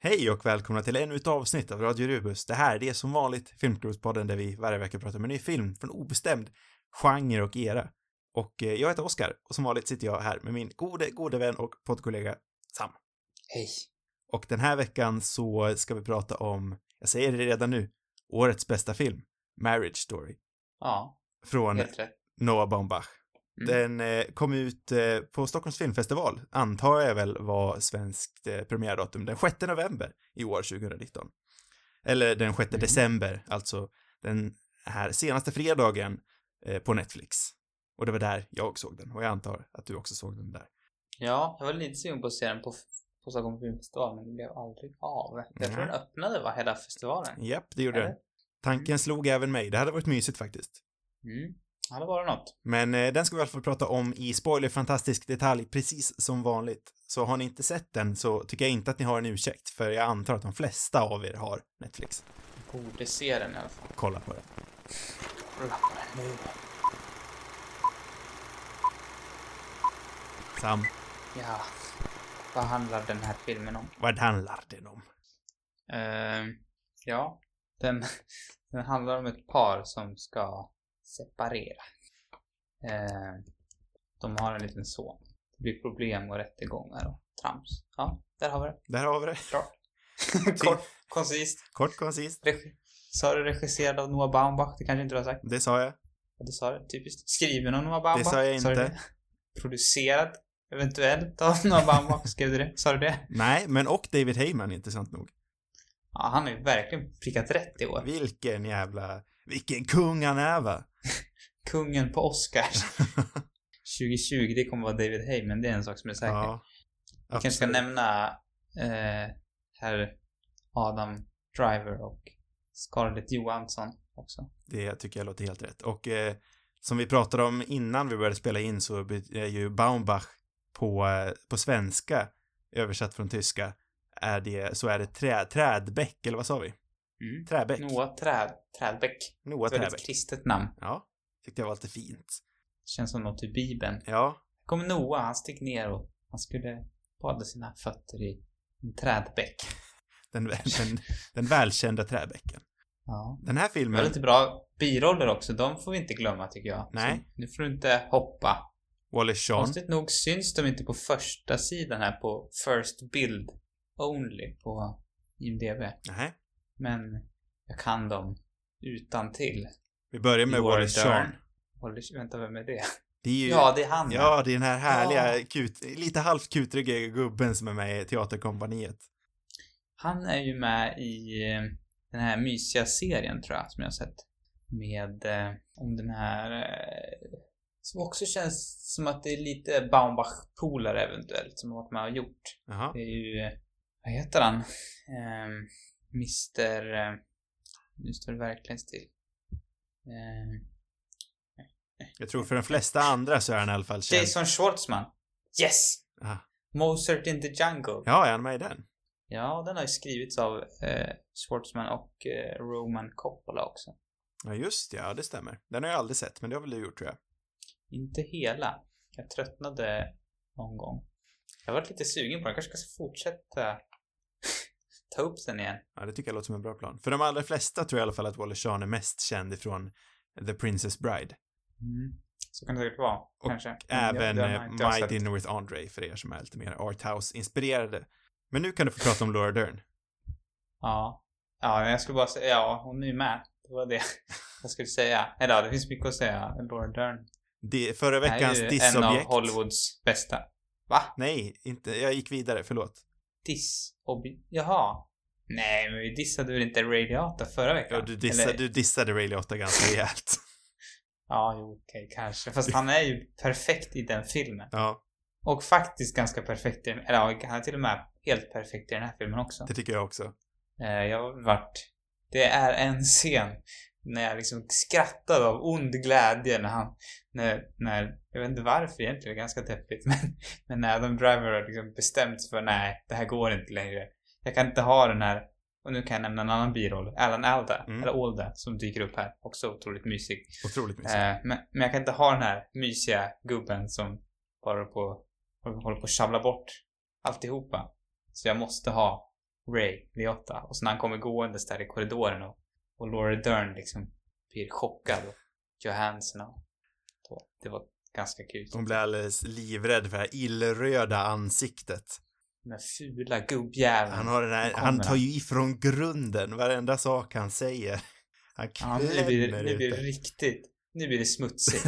Hej och välkomna till ännu ett avsnitt av Radio Rubus. Det här, det är som vanligt Filmklubbspodden där vi varje vecka pratar om en ny film från obestämd genre och era. Och eh, jag heter Oskar och som vanligt sitter jag här med min gode, gode vän och poddkollega Sam. Hej. Och den här veckan så ska vi prata om, jag säger det redan nu, årets bästa film, Marriage Story, Ja, från. Noah Baumbach. Mm. Den eh, kom ut eh, på Stockholms filmfestival, antar jag väl var svenskt eh, premiärdatum, den 6 november i år, 2019. Eller den 6 Mm. december, alltså den här senaste fredagen eh, på Netflix. Och det var där jag såg den, och jag antar att du också såg den där. Ja, jag var lite sugen på att se den på, på Stockholm Filmfestival, men det blev aldrig av. Jag tror Nej. den öppnade, va, hela festivalen? Japp, det gjorde Eller? den. Tanken slog även mig, det hade varit mysigt faktiskt. Mm. Ja, det var det något. Men eh, den ska vi i alla fall prata om i spoiler fantastisk detalj, precis som vanligt. Så har ni inte sett den så tycker jag inte att ni har en ursäkt, för jag antar att de flesta av er har Netflix. Borde se den i alla fall. Kolla på den. Kolla på den nu. Sam, Ja. Vad handlar den här filmen om? vad handlar den om? Ehm, ja, den, den handlar om ett par som ska separera. Ehm, de har en liten son. Det blir problem och rättegångar och trams. Ja, där har vi det. Där har vi det. Klart. Kort, koncist. Kort, koncist. Regi- Sa du regisserad av Noah Baumbach? Det kanske inte du har sagt? Det sa jag. Ja, det sa du. Typiskt. Skriven av Noah Baumbach? Det sa jag inte. det? Producerad eventuellt av Noah Baumbach? Skrev du det? Sa du det? Nej, men och David Heyman, intressant nog. Ja, han har ju verkligen prickat rätt i år. Vilken jävla... Vilken kung han är, va? Kungen på Oscars. 2020, det kommer vara David Heyman, det är en sak som är säker. Ja. Vi kanske ska nämna eh, herr Adam Driver och Scarlett Johansson också. Det tycker jag låter helt rätt. Och eh, som vi pratade om innan vi började spela in så är ju Baumbach på, eh, på svenska, översatt från tyska, är det, så är det trä, trädbäck, eller vad sa vi? Mm. Träbäck. Noah Träd, Trädbäck. Noah Ett väldigt Träbäck. kristet namn. Ja, tyckte jag var lite fint. Känns som något i Bibeln. Ja, kom Noah, han steg ner och han skulle bada sina fötter i en trädbäck. den, den, den välkända träbäcken. Ja. Den här Det filmen, var lite bra biroller också, de får vi inte glömma tycker jag. Nej. Så nu får du inte hoppa. Wallace Shawn, Konstigt nog syns de inte på första sidan här på First Build Only på IMDB. nej, Men jag kan dem utan till. vi börjar med Wallace. Shawn. Wallace, vänta, vem är det? Det är ju, Ja, det är han. ja, det är den här härliga, Ja. kut, lite halvt kutriga gubben som är med i Teaterkompaniet. Han är ju med i eh, den här mysiga serien tror jag, som jag har sett. Med, eh, om den här, eh, som också känns som att det är lite Baumbach-polare eventuellt, som har varit med och gjort. Jaha. Det är ju, eh, vad heter han? Eh, Mr... Eh, nu står det verkligen still. Eh, Jag tror för de flesta andra så är han i alla fall känd. Jason Schwartzman. Yes! Ah. Mozart in the Jungle. Ja, är han med i den? Ja, den har ju skrivits av eh, Schwartzman och eh, Roman Coppola också. Ja, just det, ja, det stämmer. Den har jag aldrig sett, men det har väl du gjort tror jag. Inte hela. Jag tröttnade någon gång. Jag har varit lite sugen på den. kanske ska fortsätta ta upp den igen. Ja, det tycker jag låter som en bra plan. För de allra flesta tror jag i alla fall att Wallace Shawn är mest känd ifrån The Princess Bride. Mm. Så kan det säkert vara. Och kanske. Men Även eh, jag My sett. Dinner with Andre för er som är lite mer Arthouse-inspirerade. Men nu kan du få prata om Laura Dern. Ja. Ja, jag skulle bara säga, ja, hon är ju med. Det var det jag skulle säga. Eller ja, det finns mycket att säga. Laura Dern. Det, förra veckans är ju en av dissobjekt. Hollywoods bästa. Va? Nej, inte, jag gick vidare, förlåt. Diss? Jaha. Nej, men vi dissade väl inte Ray Liotta förra veckan? Ja, du, dissade, Eller- du dissade Ray Liotta ganska rejält. Ja, jo, okej, kanske. Fast han är ju perfekt i den filmen. Ja, Och faktiskt ganska perfekt i den, eller ja, han är till och med helt perfekt i den här filmen också. det tycker jag också. Eh, jag har varit... Det är en scen när jag liksom skrattade av ond glädje när han... När, när, jag vet inte varför egentligen, det är ganska deppigt, men, men när Adam Driver har liksom bestämt sig för nej, det här går inte längre. Jag kan inte ha den här, och nu kan jag nämna en annan biroll, Alan Alda, Mm. eller Alda, som dyker upp här. Också otroligt mysig. Otroligt mysigt. Eh, men, men jag kan inte ha den här mysiga gubben som bara på, håller på att sjabbla bort alltihopa. Så jag måste ha Ray Liotta. Och så när han kommer gåendes där i korridoren och, och Laura Dern liksom blir chockad och Johansson och då, det var ganska kul. Hon blir alldeles livrädd för det här illröda ansiktet. Den där fula gubbjäveln. Han har den här, han tar ju ifrån grunden varenda sak han säger. Han Ja, nu blir, det, klämmer nu blir det riktigt, nu blir det smutsigt.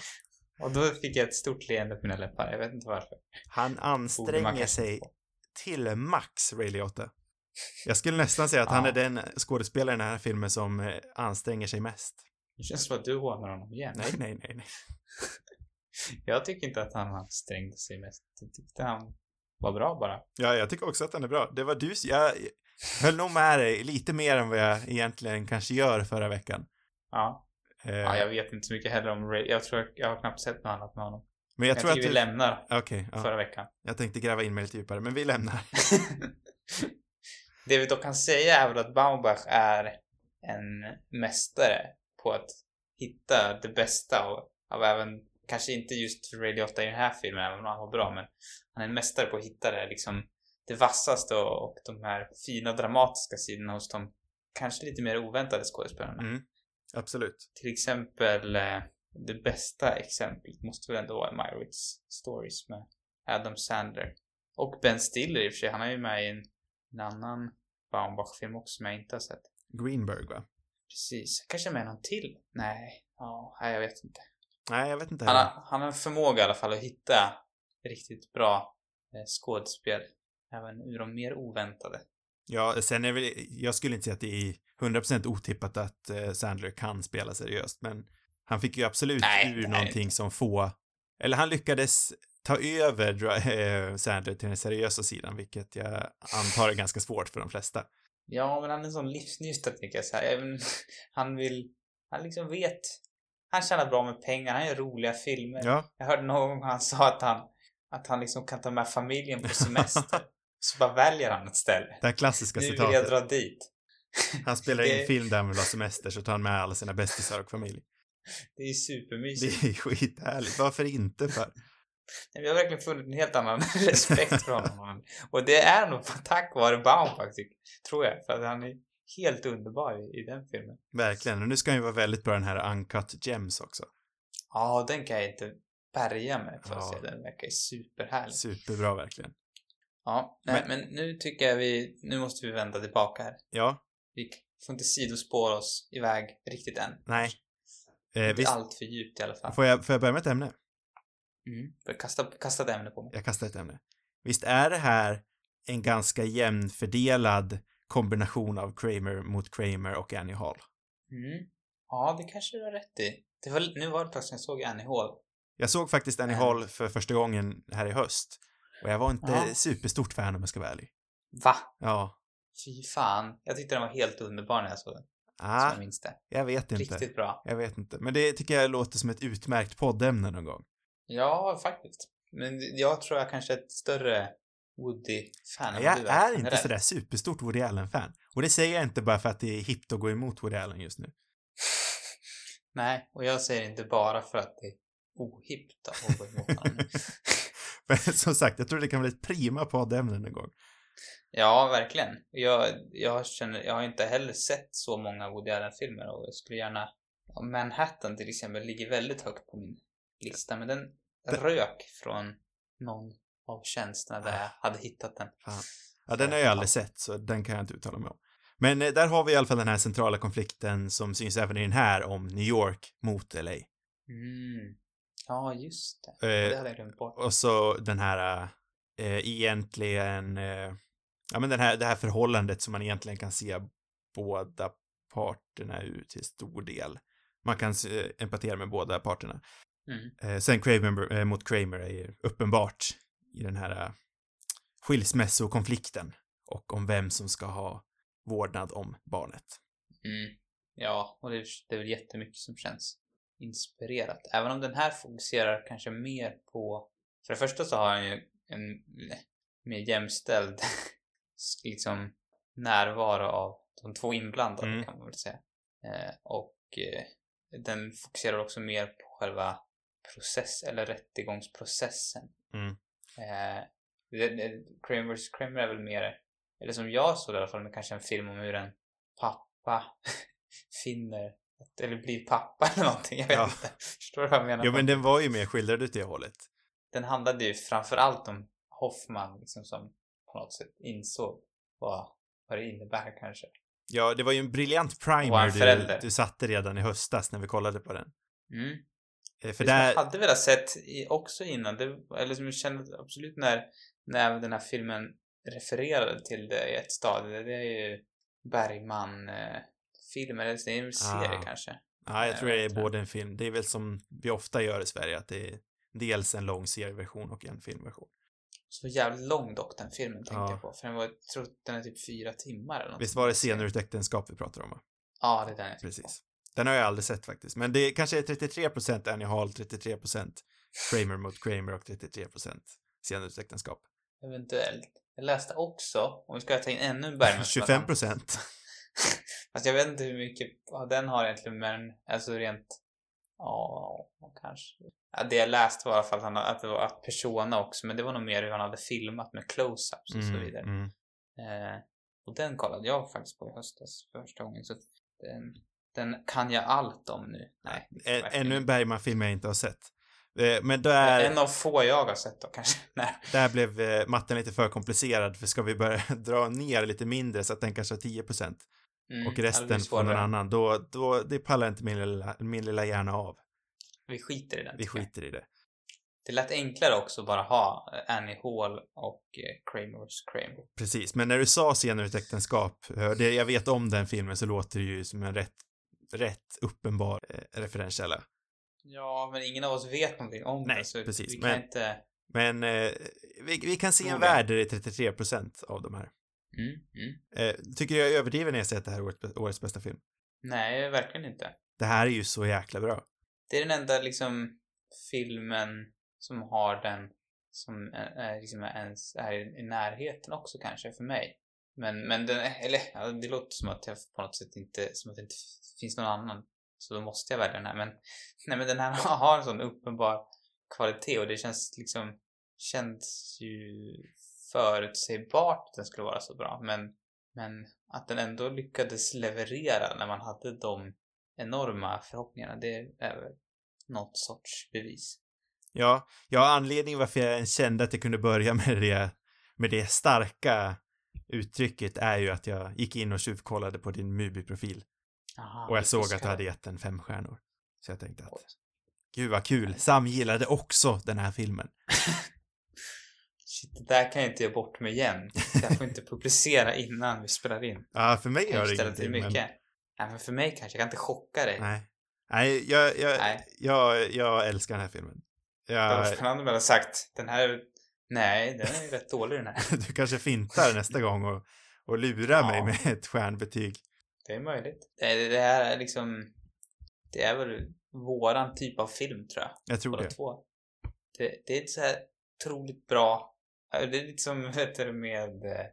och då fick jag ett stort leende på mina läppar. Jag vet inte varför. Han anstränger sig till max, Ray Liotta. Jag skulle nästan säga att han Ja. är den skådespelaren i den här filmen som eh, anstränger sig mest. Det känns som att du hånar honom igen. Nej, nej, nej, nej. Jag tycker inte att han ansträngde sig mest. Jag tyckte han var bra bara. Ja, jag tycker också att han är bra. Det var du, jag höll nog med dig lite mer än vad jag egentligen kanske gör förra veckan. Ja. Eh, ja jag vet inte så mycket heller om Ray. Jag tror jag har knappt sett något annat med honom. men jag, Jag, tror att tycker du... vi lämnar Okej, ja. förra veckan. jag tänkte gräva in mig lite djupare, men vi lämnar. det vi då kan säga är väl att Baumbach är en mästare på att hitta det bästa och av även, kanske inte just för Ray 8 i den här filmen, även om han var bra, men han är en mästare på att hitta det liksom det vassaste och, och de här fina dramatiska sidorna hos de kanske lite mer oväntade skådespelarna. Mm, absolut. Till exempel eh, det bästa exemplet måste väl ändå vara Meyerowitz Stories med Adam Sandler. Och Ben Stiller i och för sig, han är ju med i en, en annan Baumbach-film också som jag inte har sett. Greenberg, va? Precis. Kanske med någon till? Nej. Ja, nej, jag vet inte. Nej, jag vet inte Han heller. har, han har en förmåga i alla fall att hitta riktigt bra eh, skådespel. Även ur de mer oväntade. Ja, sen är väl, jag skulle inte säga att det är 100% otippat att eh, Sandler kan spela seriöst, men han fick ju absolut Nej, ur nej, någonting som få, eller han lyckades ta över eh, Sandler till den seriösa sidan, vilket jag antar är ganska svårt för de flesta. Ja, men han är en sån jag. Så. Även, han vill... Han liksom vet... Han tjänar bra med pengar, han gör roliga filmer. Ja, Jag hörde någon gång han sa att han, att han liksom kan ta med familjen på semester. så bara väljer han ett ställe. det här klassiska Nu vill citatet. jag dra dit. Han spelar in Det- film där han vill ha semester, så tar han med alla sina bästisar och familj. Det är Det supermysigt. är skithärligt. Varför inte för? Nej, Vi har verkligen funnit en helt annan respekt för honom. Och det är nog tack vare Baumbach, tycker- tror jag. För att han är helt underbar i, i den filmen. Verkligen. Och nu ska han ju vara väldigt bra den här Uncut Gems också. Ja, den kan jag inte bärga mig för att Ja. se. Den verkar ju superhärlig. Superbra verkligen. Ja, nej, men... nu tycker jag vi, nu måste vi vända tillbaka här. Ja, Vi får inte sidospåra oss iväg riktigt än. nej. Eh, Inte visst, allt för djupt i alla fall. får, jag, får jag börja med ett ämne? Mm. Jag Kasta, kasta ett ämne på mig. Jag kastar ett ämne. Visst är det här en ganska jämnfördelad kombination av Kramer mot Kramer och Annie Hall? Mm. Ja, det kanske du har rätt i. Det var, nu var det ett tag sedan jag såg Annie Hall. Jag såg faktiskt Annie Men- Hall för första gången här i höst. Och jag var inte Ja. superstort fan om jag ska vara ärlig. Va? Ja. Fy fan. Jag tyckte den var helt underbar när jag såg den. Som Ah, jag minns det. jag vet inte. Riktigt bra. Jag vet inte. Men det tycker jag låter som ett utmärkt poddämne någon gång. Ja, faktiskt. Men jag tror jag kanske är ett större Woody-fan Jag du är inte sådär superstort Woody Allen-fan. Och det säger jag inte bara för att det är hippt att gå emot Woody Allen just nu. Nej, och jag säger inte bara för att det är ohippt att gå emot honom. Men som sagt, jag tror det kan bli ett prima poddämne någon gång. Ja, verkligen. Jag, jag känner, jag har inte heller sett så många Woody Allen-filmer och jag skulle gärna... Manhattan till exempel ligger väldigt högt på min lista, men den Det- rök från någon av tjänsterna där jag hade hittat den. Fan. Ja, den har jag aldrig sett, så den kan jag inte uttala mig om. Men eh, där har vi i alla fall den här centrala konflikten som syns även i den här om New York mot LA. Mm. Ja, just det. Eh, det hade jag glömt bort. Och så den här eh, egentligen, eh, ja men den här, det här förhållandet som man egentligen kan se båda parterna ur till stor del. Man kan eh, empatera med båda parterna. Mm. Eh, sen Kramer eh, mot Kramer är ju uppenbart i den här eh, skilsmässokonflikten och om vem som ska ha vårdnad om barnet. Mm. Ja, och det är, det är väl jättemycket som känns inspirerat. Även om den här fokuserar kanske mer på... För det första så har han ju en mer jämställd liksom närvaro av de två inblandade Mm. kan man väl säga. Eh, och eh, den fokuserar också mer på själva process eller rättegångsprocessen. Mm. Eh, det- det- Kramers, Kramer är väl mer eller som jag såg i alla fall, men kanske en film om hur en pappa finner, eller blir pappa eller någonting. Jag vet Ja. inte. Förstår du vad jag menar? Jo, men den var ju mer skildrad åt det hållet. Den handlade ju framför allt om Hoffman liksom som på något sätt insåg vad, vad det innebär kanske. Ja, det var ju en briljant primer en du, du satte redan i höstas när vi kollade på den. Mm. Eh, För Det där, jag hade velat sett också innan, det, eller som jag kände absolut när, när den här filmen refererade till det i ett stadie, det är ju Bergman-filmer, eller det är en serie Ah. kanske. ja, jag tror det är både en film, det är väl som vi ofta gör i Sverige, att det är dels en lång serieversion och en filmversion. Så jävligt lång dock den filmen tänkte Ja. jag på, för den var, jag tror den är typ fyra timmar eller något. Visst var det Scener ur ett äktenskap vi pratade om, va? Ja, det är den jag. Precis. Den har jag aldrig sett faktiskt, men det kanske är 33% Annie Hall, 33% Kramer mot Kramer och 33% Scener ur ett äktenskap. Eventuellt. Jag läste också, om vi ska ta in ännu Bergman 25%. Fast jag vet inte hur mycket den har egentligen, men alltså rent... Ja, kanske. Ja, det jag läste var i alla fall att, han, att det var att Persona också, men det var nog mer hur han hade filmat med close-ups och så vidare. Mm, mm. Eh, och den kollade jag faktiskt på i höstas för första gången, så den, den kan jag allt om nu. Nej, Ä- verkligen Ännu en. Bergman-film jag inte har sett. Eh, Men där, En av få jag har sett då kanske. Nej. där blev eh, matten lite för komplicerad, för ska vi börja dra ner lite mindre så att den kanske har 10% Mm, och resten får någon annan, då, då, det pallar inte min lilla, min lilla hjärna av. Vi skiter i den. Vi tycker jag. skiter i det. Det lät enklare också bara ha eh, Annie Hall och Kramers Kramer. Precis, men när du sa Scener ur ett äktenskap, det, jag vet om den filmen så låter det ju som en rätt, rätt uppenbar eh, referenskälla. Ja, men ingen av oss vet någonting om Nej, det, så precis, vi kan men- inte... Men eh, vi, vi kan se en värld där det är 33% av de här. Mm, mm. Eh, tycker jag är överdriven när jag säger att det här är årets, årets bästa film? Nej, verkligen inte. Det här är ju så jäkla bra. Det är den enda liksom filmen som har den som är, är, liksom ens är i närheten också kanske för mig. Men, men den, eller ja, det låter som att jag på något sätt inte, som att det inte finns någon annan. Så då måste jag välja den här. Men, nej men den här har en sån uppenbar kvalitet och det känns liksom, känns ju förutsägbart att den skulle vara så bra. Men, men att den ändå lyckades leverera när man hade de enorma förhoppningarna, det är väl något sorts bevis. Ja, ja, anledningen varför jag kände att jag kunde börja med det, med det starka uttrycket är ju att jag gick in och tjuvkollade på din Mubi-profil och jag det såg att du hade gett den fem stjärnor. Så jag tänkte att, Oj. gud vad kul, Sam gillade också den här filmen. Shit, det där kan jag inte göra bort mig igen. Jag får inte publicera innan vi spelar in. Ja, för mig gör det ingenting, mycket. men Nej, men för mig kanske. Jag kan inte chocka dig. nej. Nej, jag, jag, Nej. jag, jag älskar den här filmen. Det var Jag, spännande om jag hade sagt den här... Nej, den är rätt dålig den här. du kanske fintar nästa gång och, och lurar Ja. mig med ett stjärnbetyg. Det är möjligt. Det, det här är liksom... Det är väl våran typ av film tror jag. Jag tror Båda det. två. Det, det är ett så här otroligt bra... Det är lite som med, eh,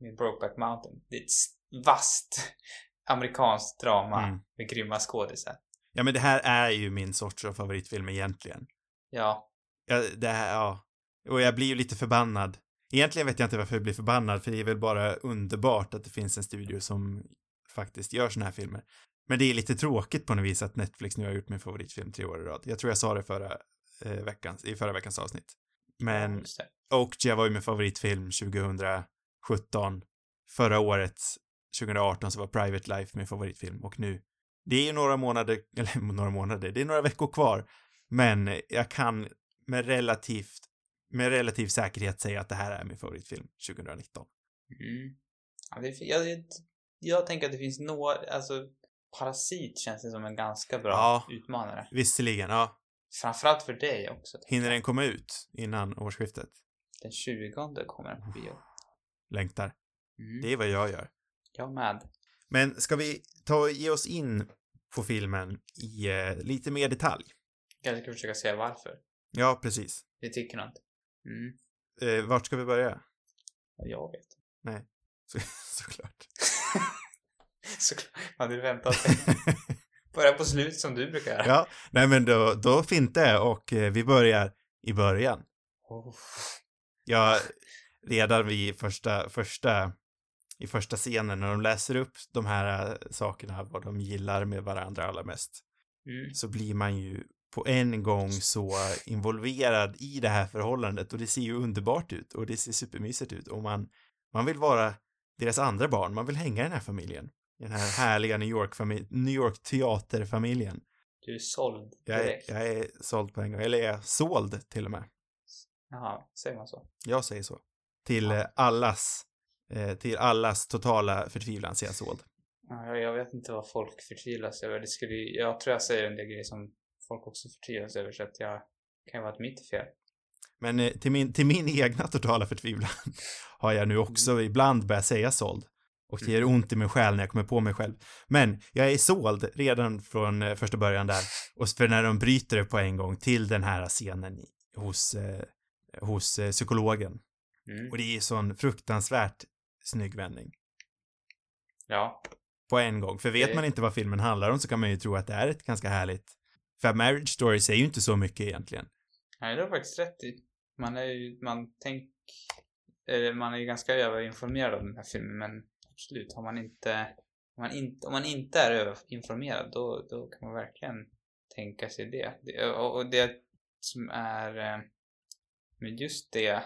med Brokeback Mountain. Det är ett vasst amerikanskt drama Mm. med grymma skådisar. Ja, men det här är ju min sorts av favoritfilm egentligen. Ja, Ja, det här, ja. Och jag blir ju lite förbannad. Egentligen vet jag inte varför jag blir förbannad, för det är väl bara underbart att det finns en studio som faktiskt gör såna här filmer. Men det är lite tråkigt på något vis att Netflix nu har gjort min favoritfilm tre år i rad. Jag tror jag sa det förra eh, veckans, i förra veckans avsnitt. Men. Okja var ju min favoritfilm 2017. Förra året, 2018, så var Private Life min favoritfilm och nu, det är ju några månader, eller några månader, det är några veckor kvar, men jag kan med relativt, med relativ säkerhet säga att det här är min favoritfilm 2019. Mm. Ja, det, jag, jag, tänker att det finns några, alltså Parasit känns det som en ganska bra Ja. utmanare. Visserligen, ja. Framförallt för dig också. Hinner den komma ut innan årsskiftet? Den 20 kommer den på bio. Längtar. Mm. Det är vad jag gör. Jag med. Men ska vi ta och ge oss in på filmen i eh, lite mer detalj? Kanske ska försöka säga varför. Ja, precis. Vi tycker något. Mm. Eh, vart ska vi börja? Ja, Jag vet. Så, såklart. Såklart. Hade väntat sig. Börja på slut som du brukar göra. ja, nej men då, då jag och eh, vi börjar i början. Oh. Jag redan vid första, första i första scenen när de läser upp de här äh, sakerna, vad de gillar med varandra allra mest, Mm. så blir man ju på en gång så involverad i det här förhållandet och det ser ju underbart ut och det ser supermysigt ut och man, man vill vara deras andra barn, man vill hänga i den här familjen. I den här härliga New York, New York teaterfamiljen. Du är såld Jag är, direkt. jag är såld på en gång, eller jag är såld till och med. Jaha, säger man så? Jag säger så. Till Ja. eh, allas, eh, till allas totala förtvivlan är jag såld. Ja, jag- vet inte vad folk förtvivlas över. Det skulle, jag tror jag säger en del grejer som folk också förtvivlas över så att jag kan ju vara att mitt fel. Men eh, till min, till min egna totala förtvivlan har jag nu också ibland börjat säga såld. Och det gör ont i min själ när jag kommer på mig själv. Men jag är såld redan från eh, första början där. Och för när de bryter det på en gång till den här scenen i- hos, eh, hos eh, psykologen. Mm. Och det är sån fruktansvärt snygg vändning. Ja, På en gång. För vet Det- man inte vad filmen handlar om så kan man ju tro att det är ett ganska härligt... För Marriage Story säger ju inte så mycket egentligen. Nej, det har du faktiskt rätt i. Man är ju, man tänk, eller man är ju ganska överinformerad om den här filmen, men absolut, har man inte, om man inte, om man inte är överinformerad, då, då kan man verkligen tänka sig det. det och, och det som är, Men med just det,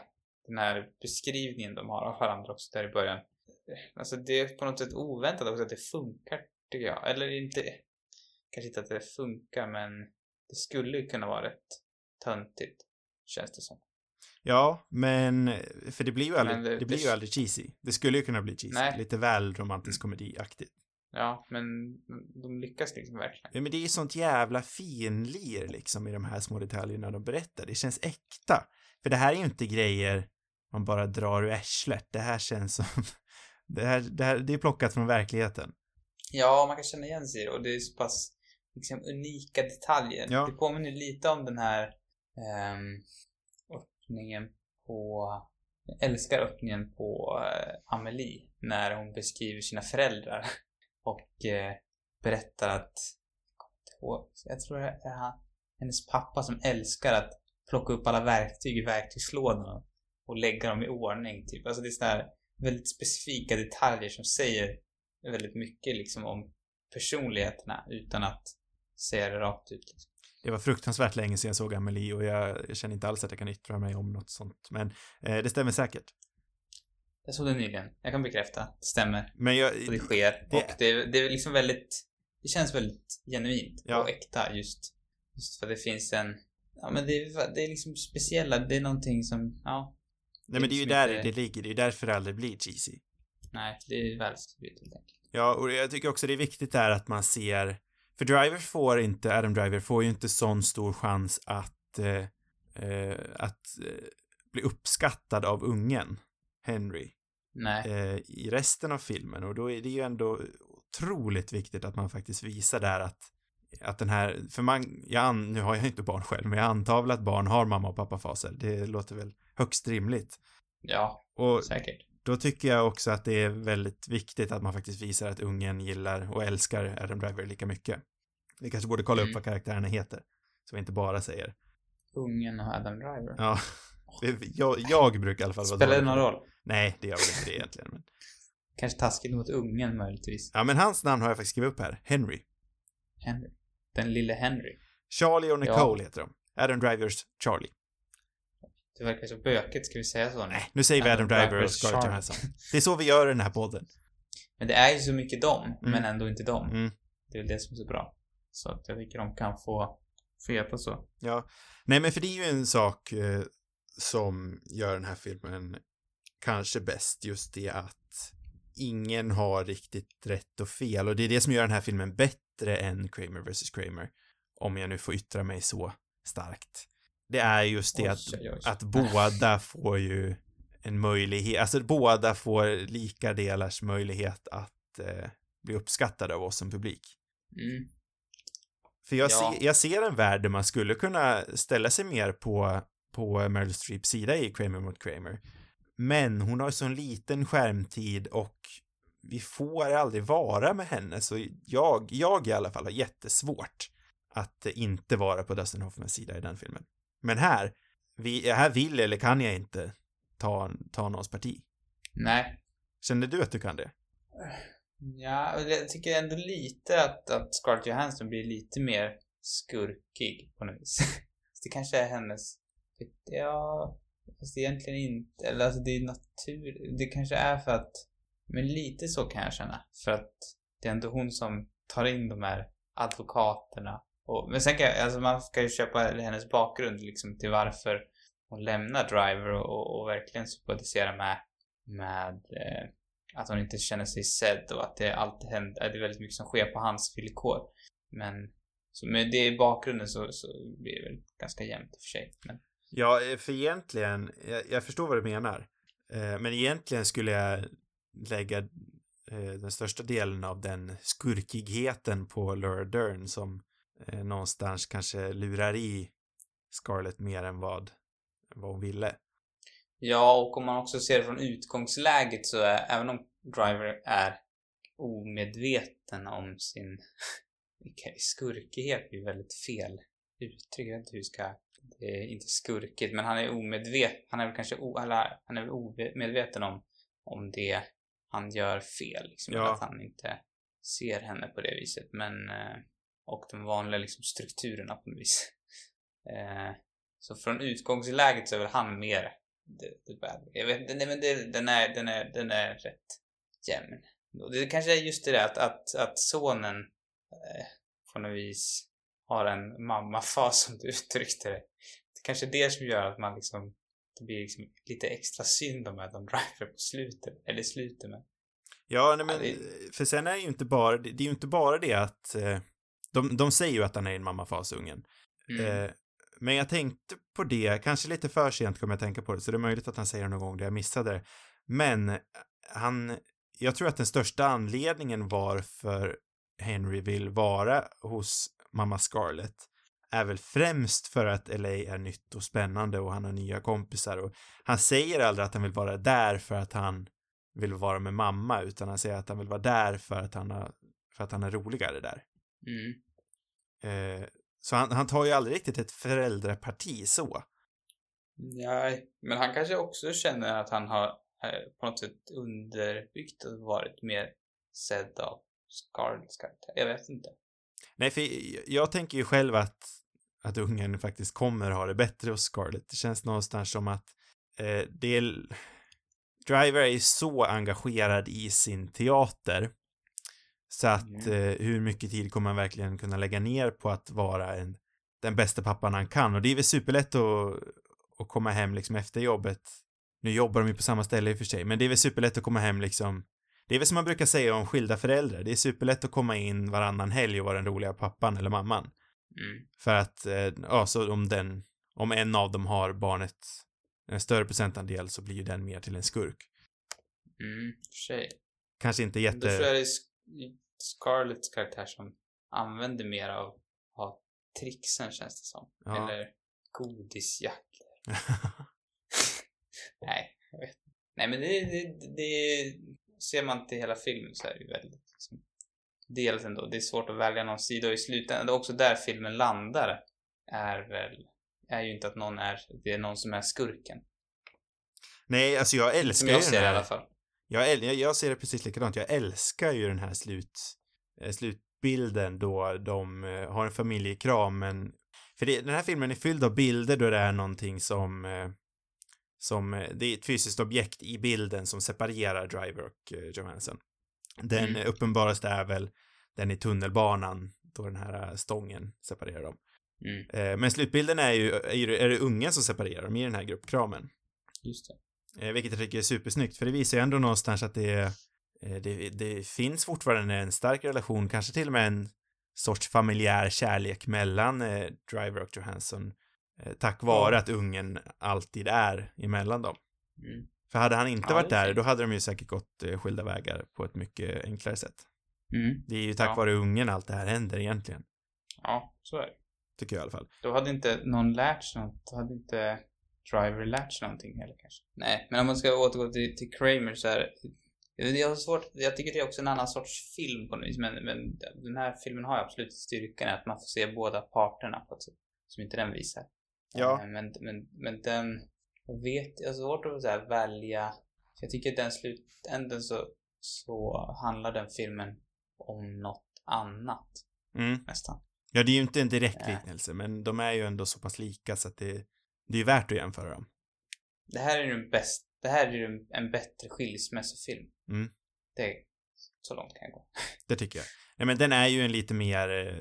den här beskrivningen de har av varandra också där i början. Eh, alltså det är på något sätt oväntat också att det funkar, tycker jag. Eller inte, kanske inte att det funkar, men det skulle ju kunna vara rätt töntigt, känns det som. Ja, men... För det blir ju aldrig, det, det- blir ju aldrig cheesy. Det skulle ju kunna bli cheesy. Nej. Lite väl romantisk komediaktigt. Ja, men de lyckas liksom verkligen. Ja, men det är ju sånt jävla finlir liksom i de här små detaljerna de berättar. Det känns äkta. För det här är ju inte grejer man bara drar ur arslet. Det här känns som... Det här, det här, det är plockat från verkligheten. Ja, man kan känna igen sig i det och det är så pass liksom, unika detaljer. Ja. Det påminner lite om den här um, öppningen på... Jag älskar öppningen på uh, Amelie när hon beskriver sina föräldrar och eh, berättar att jag tror det är han, hennes pappa som älskar att plocka upp alla verktyg i verktygslådorna och lägga dem i ordning typ. Alltså det är sådana här väldigt specifika detaljer som säger väldigt mycket liksom om personligheterna utan att säga det rakt ut. Liksom. Det var fruktansvärt länge sedan jag såg Amelie och jag, känner inte alls att jag kan yttra mig om något sånt. Men eh, det stämmer säkert. Jag såg det nyligen. Jag kan bekräfta. Det stämmer. Men jag... Och det sker. Det- Och det, det är liksom väldigt... Det känns väldigt genuint Ja. och äkta just. Just för det finns en... Ja men det är, det är liksom speciella. Det är någonting som... Ja. Nej men det är ju liksom där inte- det ligger. Det är ju därför det aldrig blir cheesy. Nej, det är välskrivet helt enkelt. Ja, och jag tycker också det är viktigt där att man ser, för Driver får inte, Adam Driver får ju inte sån stor chans att, eh, eh, att eh, bli uppskattad av ungen, Henry, eh, i resten av filmen och då är det ju ändå otroligt viktigt att man faktiskt visar där att att den här, för man, jag an, nu har jag inte barn själv, men jag antar väl att barn har mamma och pappafaser. Det låter väl högst rimligt. Ja, Och säkert. då tycker jag också att det är väldigt viktigt att man faktiskt visar att ungen gillar och älskar Adam Driver lika mycket. Vi kanske borde kolla upp Mm. vad karaktärerna heter. Så vi inte bara säger. Ungen och Adam Driver. Ja. Jag, jag brukar i alla fall vara Spelar det någon roll? Nej, det gör väl inte det egentligen. Men... Kanske taskigt mot ungen möjligtvis. Ja, men hans namn har jag faktiskt skrivit upp här. Henry. Henry. Den lille Henry. Charlie och Nicole Ja. heter de. Adam Drivers Charlie. Det verkar så bökigt, ska vi säga så nu? Nej, nu säger vi Adam Adam Driver och Drivers Scarlett. Johansson. Det är så vi gör i den här podden. Men det är ju så mycket dem, Mm. men ändå inte dem. Mm. Det är väl det som är så bra. Så att jag tycker de kan få, få heta så. Ja. Nej, men för det är ju en sak eh, som gör den här filmen kanske bäst, just det att ingen har riktigt rätt och fel och det är det som gör den här filmen bättre än Kramer vs. Kramer. Om jag nu får yttra mig så starkt. Det är just det Oj, att, oj, oj. att båda får ju en möjlighet, alltså båda får lika delars möjlighet att eh, bli uppskattade av oss som publik. Mm. För jag, Ja. ser, jag ser en värld där man skulle kunna ställa sig mer på, på Meryl Streeps sida i Kramer mot Kramer. Men hon har så en liten skärmtid och vi får aldrig vara med henne, så jag, jag i alla fall har jättesvårt att inte vara på Dustin Hoffmans sida i den filmen. Men här, vi, här vill eller kan jag inte ta, ta någons parti. Nej. Känner du att du kan det? Ja, jag tycker ändå lite att, att Scarlett Johansson blir lite mer skurkig på något vis. det kanske är hennes... Ja, fast egentligen inte. Eller alltså det är natur... Det kanske är för att... Men lite så kan jag känna. För att det är ändå hon som tar in de här advokaterna. Och, men sen kan jag, alltså man ska ju köpa hennes bakgrund liksom till varför hon lämnar Driver och, och, och verkligen sympatisera med, med eh, att hon inte känner sig sedd och att det alltid händer, äh, det är väldigt mycket som sker på hans villkor. Men så med det i bakgrunden så, så blir det väl ganska jämnt i och för sig. Men... Ja, eh, för egentligen, jag, jag förstår vad du menar. Eh, men egentligen skulle jag lägga eh, den största delen av den skurkigheten på Laura Dern som eh, någonstans kanske lurar i Scarlett mer än vad, vad hon ville. Ja, och om man också ser det från utgångsläget så är, även om Driver är omedveten om sin skurkighet är väldigt fel uttryck. Jag vet inte hur ska... Det är inte skurkigt, men han är omedveten. Han är väl kanske o, eller, han är omedveten om, om det han gör fel. Liksom, ja. Att han inte ser henne på det viset. Men... Eh, och de vanliga liksom, strukturerna på något vis. Eh, så från utgångsläget så är väl han mer the, the bad Jag vet inte, nej men det, den, är, den, är, den är rätt jämn. Det kanske är just det där att, att, att sonen eh, på något vis har en mammafas som du uttryckte det. Det kanske är det som gör att man liksom det blir liksom lite extra synd om de driver på slutet, eller slutet med. Ja, nej men, ja, det... för sen är det ju inte bara, det är ju inte bara det att eh, de, de säger ju att han är en mammafas, ungen. Mm. Eh, men jag tänkte på det, kanske lite för sent kommer jag tänka på det, så det är möjligt att han säger det någon gång där jag missade det. Men eh, han, jag tror att den största anledningen varför Henry vill vara hos mamma Scarlett är väl främst för att LA är nytt och spännande och han har nya kompisar och han säger aldrig att han vill vara där för att han vill vara med mamma utan han säger att han vill vara där för att han har, för att han är roligare där. Mm. Eh, så han, han tar ju aldrig riktigt ett föräldraparti så. Nej, men han kanske också känner att han har eh, på något sätt underbyggt och varit mer sedd av Scarletts karaktär. Jag vet inte. Nej, för jag tänker ju själv att, att ungen faktiskt kommer ha det bättre hos Scarlett. Det känns någonstans som att eh, det är... Driver är ju så engagerad i sin teater så att mm. eh, hur mycket tid kommer han verkligen kunna lägga ner på att vara en, den bästa pappan han kan? Och det är väl superlätt att, att komma hem liksom efter jobbet. Nu jobbar de ju på samma ställe i och för sig, men det är väl superlätt att komma hem liksom det är väl som man brukar säga om skilda föräldrar. Det är superlätt att komma in varannan helg och vara den roliga pappan eller mamman. Mm. För att, eh, ja, så om den, om en av dem har barnet en större procentandel så blir ju den mer till en skurk. Mm, för sig. Kanske inte jätte... Då tror jag det är Scarletts karaktär som använder mer av, av tricksen känns det som. Ja. Eller godisjackor. Nej, jag vet Nej men det, det, det, ser man till hela filmen så är det ju väldigt liksom, dels ändå, det är svårt att välja någon sida och i slutändan, det är också där filmen landar är väl, är ju inte att någon är, det är någon som är skurken. Nej, alltså jag älskar ju den här. i alla fall. Jag, jag ser det precis likadant. Jag älskar ju den här slut, eh, slutbilden då de eh, har en familjekram, men för det, den här filmen är fylld av bilder då det är någonting som eh, som, det är ett fysiskt objekt i bilden som separerar Driver och Johansson. Den mm. uppenbaraste är väl den i tunnelbanan då den här stången separerar dem. Mm. Men slutbilden är ju, är det ungen som separerar dem i den här gruppkramen. Just det. Eh, vilket jag tycker är supersnyggt, för det visar ju ändå någonstans att det, eh, det, det finns fortfarande en stark relation, kanske till och med en sorts familjär kärlek mellan eh, Driver och Johansson. Eh, tack vare att ungen alltid är emellan dem. Mm. För hade han inte ja, varit där, då hade de ju säkert gått eh, skilda vägar på ett mycket enklare sätt. Mm. Det är ju tack ja. vare ungen allt det här händer egentligen. Ja, så är det. Tycker jag i alla fall. Då hade inte någon lärt sig något. Hade inte driver latch någonting heller kanske. Nej, men om man ska återgå till, till Kramer så är jag har svårt, jag tycker det är också en annan sorts film på något vis, men, men den här filmen har absolut styrkan att man får se båda parterna på ett sätt som inte den visar. Ja. Eh, men, men, men den, jag vet, jag har svårt att så här, välja, Jag tycker att den slutänden så, så handlar den filmen om något annat. Mm. Nästan. Ja, det är ju inte en direkt Nej. liknelse, men de är ju ändå så pass lika så att det, det är värt att jämföra dem. Det här är ju den bäst, det här är ju en bättre skilsmässofilm. Mm. Det så långt kan jag gå. Det tycker jag. Nej, men den är ju en lite mer eh,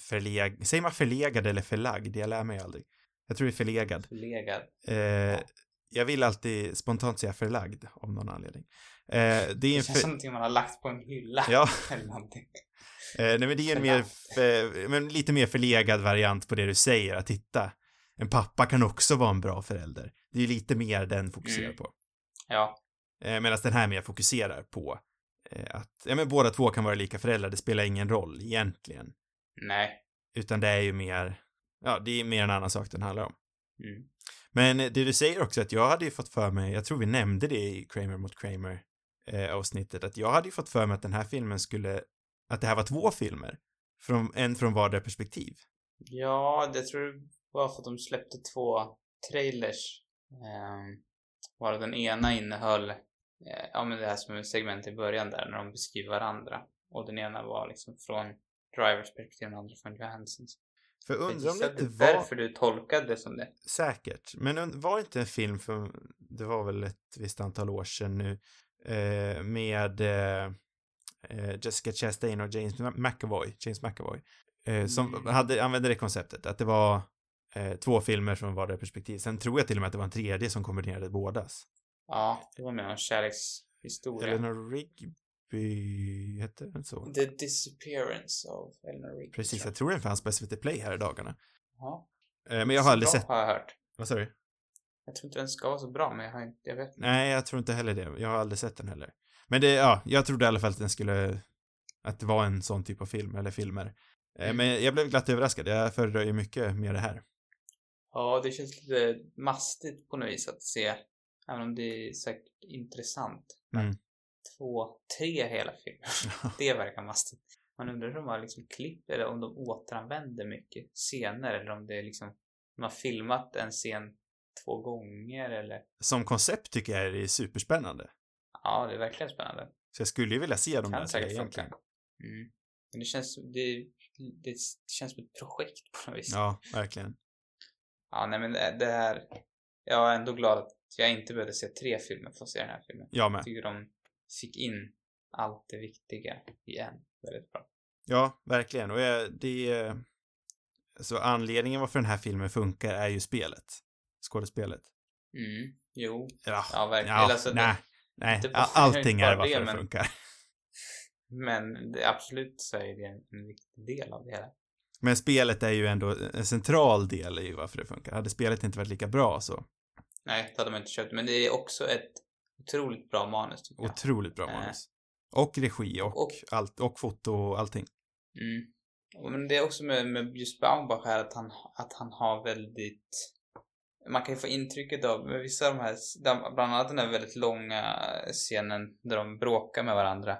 förleg... Säger man förlegad eller förlagd? Jag lär mig aldrig. Jag tror det är förlegad. Förlegad. Eh, jag vill alltid spontant säga förlagd av någon anledning. Eh, det är en Det känns för... som någonting man har lagt på en hylla. Ja, Eller någonting. eh, nej men det är en mer, för... men lite mer förlegad variant på det du säger, att titta. En pappa kan också vara en bra förälder. Det är ju lite mer den fokuserar Mm. på. Ja. Eh, Medan den här mer fokuserar på eh, att, ja men båda två kan vara lika föräldrar, det spelar ingen roll egentligen. Nej. Utan det är ju mer, ja, det är mer en annan sak den handlar om. Mm. Men det du säger också att jag hade ju fått för mig, jag tror vi nämnde det i Kramer mot Kramer eh, avsnittet, att jag hade ju fått för mig att den här filmen skulle, att det här var två filmer. Från, en från vardera perspektiv. Ja, det tror var för att de släppte två trailers. Um, varav den ena innehöll, eh, ja men det här som är segment i början där, när de beskriver varandra. Och den ena var liksom från Drivers perspektiv och den andra från Johansons. För undrar om det inte var, därför du tolkade det som det. säkert, men var inte en film för, det var väl ett visst antal år sedan nu, eh, med eh, eh, Jessica Chastain och James McAvoy, James McAvoy, eh, som Mm. hade, använde det konceptet, att det var eh, två filmer från vardera perspektiv. Sen tror jag till och med att det var en tredje som kombinerade bådas. Ja, det var med någon kärlekshistoria. Eleanor Rigby, hette den så? The Disappearance of Eleanor Rigby. Precis, jag tror den fanns på SVT Play här i dagarna. Ja. Eh, men jag har aldrig bra, sett, har jag hört. vad sa du? Jag tror inte den ska vara så bra, men jag har inte, jag vet inte. Nej, jag tror inte heller det. Jag har aldrig sett den heller. Men det, ja, jag trodde i alla fall att den skulle, att det var en sån typ av film, eller filmer. Eh, Mm. Men jag blev glatt överraskad. Jag föredrar ju mycket mer det här. Ja, det känns lite mastigt på något vis att se. Även om det är säkert intressant. Mm. två, tre hela filmer. det verkar mastigt. Man undrar om de har liksom klipp eller om de återanvänder mycket scener eller om det är liksom de har filmat en scen två gånger eller Som koncept tycker jag är det superspännande. ja, det är verkligen spännande. Så jag skulle ju vilja se de Kan där säkert egentligen. Mm. Men det känns, det, det känns som ett projekt på något vis. Ja, verkligen. Ja, nej men det, det här... Jag är ändå glad att jag inte behövde se tre filmer för att se den här filmen. Jag Jag med. tycker de fick in allt det viktiga i en. Väldigt bra. Ja, verkligen. Och jag, det... Så anledningen varför den här filmen funkar är ju spelet. Skådespelet. Mm, jo. Ja, Ja, verkligen. ja alltså, nej. det, Nej, bara- allting är varför det, det men- funkar. men det, absolut så är det en, en viktig del av det hela. Men spelet är ju ändå en central del i varför det funkar. Hade spelet inte varit lika bra så Nej, det hade man inte köpt. Men det är också ett otroligt bra manus tycker jag. otroligt bra Eh. manus. Och regi och, Och- allt, och foto och allting. Mm. Men det är också med, med just Baumbach här att han, att han har väldigt... Man kan ju få intrycket av, med vissa av de här, bland annat den här väldigt långa scenen där de bråkar med varandra.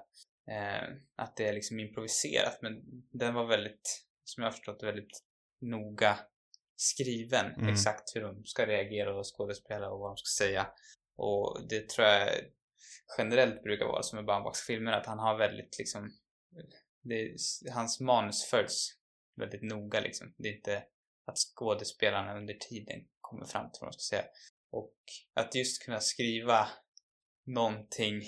Eh, att det är liksom improviserat, men den var väldigt, som jag har förstått väldigt noga skriven. Mm. Exakt hur de ska reagera och skådespela och vad de ska säga. Och det tror jag generellt brukar vara som med Baumbachs filmer, att han har väldigt liksom det, hans manus följs väldigt noga liksom. Det är inte att skådespelarna under tiden kommer fram till vad de ska säga. Och att just kunna skriva någonting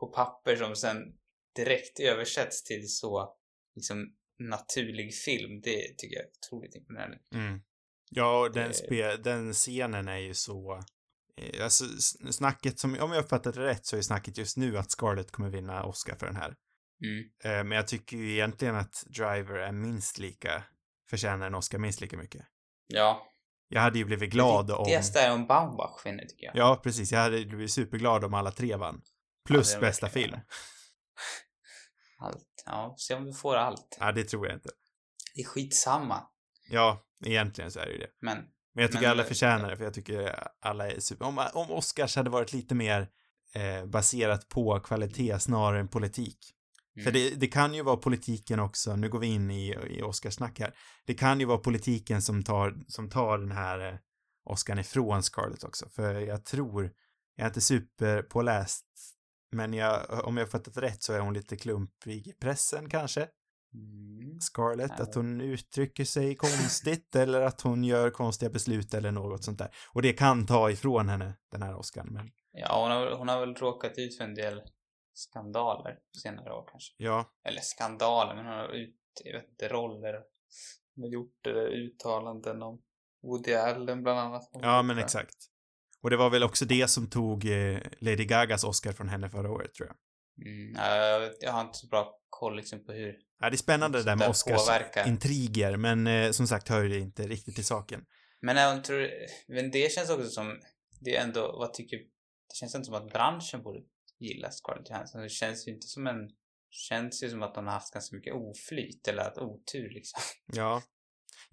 på papper som sen direkt översätts till så liksom naturlig film, det tycker jag är otroligt imponerande. Mm. Ja, och den, Det- spe, den scenen är ju så... eh, Alltså, snacket som, om jag uppfattat det rätt så är snacket just nu att Scarlett kommer vinna Oscar för den här. Mm. Eh, Men jag tycker ju egentligen att Driver är minst lika, förtjänar en Oscar minst lika mycket. Ja. Jag hade ju blivit glad det om... viktigaste är om Baumbach vinner tycker jag. Ja, precis. Jag hade blivit superglad om alla tre vann. Plus Ja, det bästa film. Allt. Ja, se om du får allt. Ja, det tror jag inte. Det är skitsamma. Ja, egentligen så är det ju det. Men Men jag tycker Men- alla förtjänar det, för jag tycker alla är super... Om, om Oscars hade varit lite mer eh, baserat på kvalitet snarare än politik. För mm. det, det kan ju vara politiken också, nu går vi in i, i Oscarsnack här. Det kan ju vara politiken som tar, som tar den här eh, Oscarn ifrån Scarlett också. För jag tror Jag är inte superpåläst, men jag, om jag har fattat rätt så är hon lite klumpig i pressen kanske. Mm. Scarlett, Ja. att hon uttrycker sig konstigt eller att hon gör konstiga beslut eller något sånt där. Och det kan ta ifrån henne den här Oscar, men Ja, hon har, hon har väl råkat ut för en del skandaler senare år kanske. ja, Eller skandaler, men hon har ut, jag vet inte, roller. Hon har gjort eh, uttalanden om Woody Allen bland annat. ja men exakt. Och det var väl också det som tog eh, Lady Gagas Oscar från henne förra året, tror jag. Mm, ja, jag, har inte så bra koll liksom på hur Ja, det är spännande det där med Sånt där Oscars påverkar. intriger, men eh, som sagt hör det inte riktigt till saken. Men jag tror, men det känns också som, det är ändå, vad tycker, det känns inte som att branschen borde gilla Scarlett Johansson. Det känns ju inte som en, känns ju som att hon har haft ganska mycket oflyt eller att otur liksom. Ja.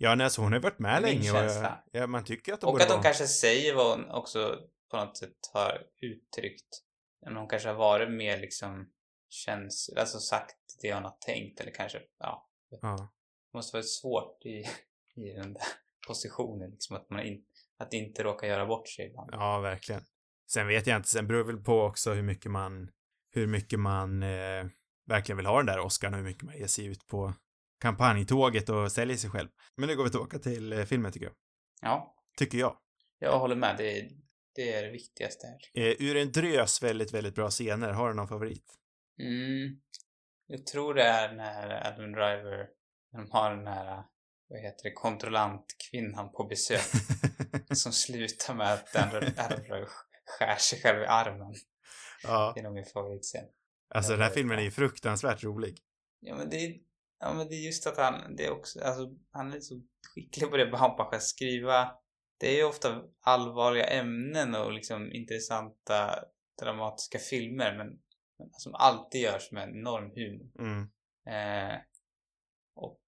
Ja, nej, alltså hon har varit med Min länge och känsla. ja, man tycker att det Och att hon vara... kanske säger vad hon också på något sätt har uttryckt. Men hon kanske har varit mer liksom känns, alltså sagt det hon har tänkt eller kanske, ja. Ja. Det måste vara svårt i, i den där positionen liksom att man in, att inte råka göra bort sig ibland. ja, verkligen. Sen vet jag inte, sen beror det väl på också hur mycket man, hur mycket man eh, verkligen vill ha den där Oscarn och hur mycket man ger sig ut på kampanjtåget och säljer sig själv. Men nu går vi tillbaka till eh, filmen tycker jag. Ja, Tycker jag. jag håller med. Det är det, är det viktigaste här. Eh, ur en drös väldigt, väldigt bra scener. Har du någon favorit? Mm. Jag tror det är när Adam Driver, när de har den här, vad heter det, kontrollantkvinnan på besök. som slutar med att Adam Driver skär sig själv i armen. ja. Det är nog min favoritscen. Alltså den här filmen är ju fruktansvärt rolig. Ja men det är, ja, men det är just att han, det är också, alltså han är så skicklig på det, bara kan skriva. Det är ju ofta allvarliga ämnen och liksom intressanta dramatiska filmer men men som alltid görs med enorm humor. Mm. Eh, och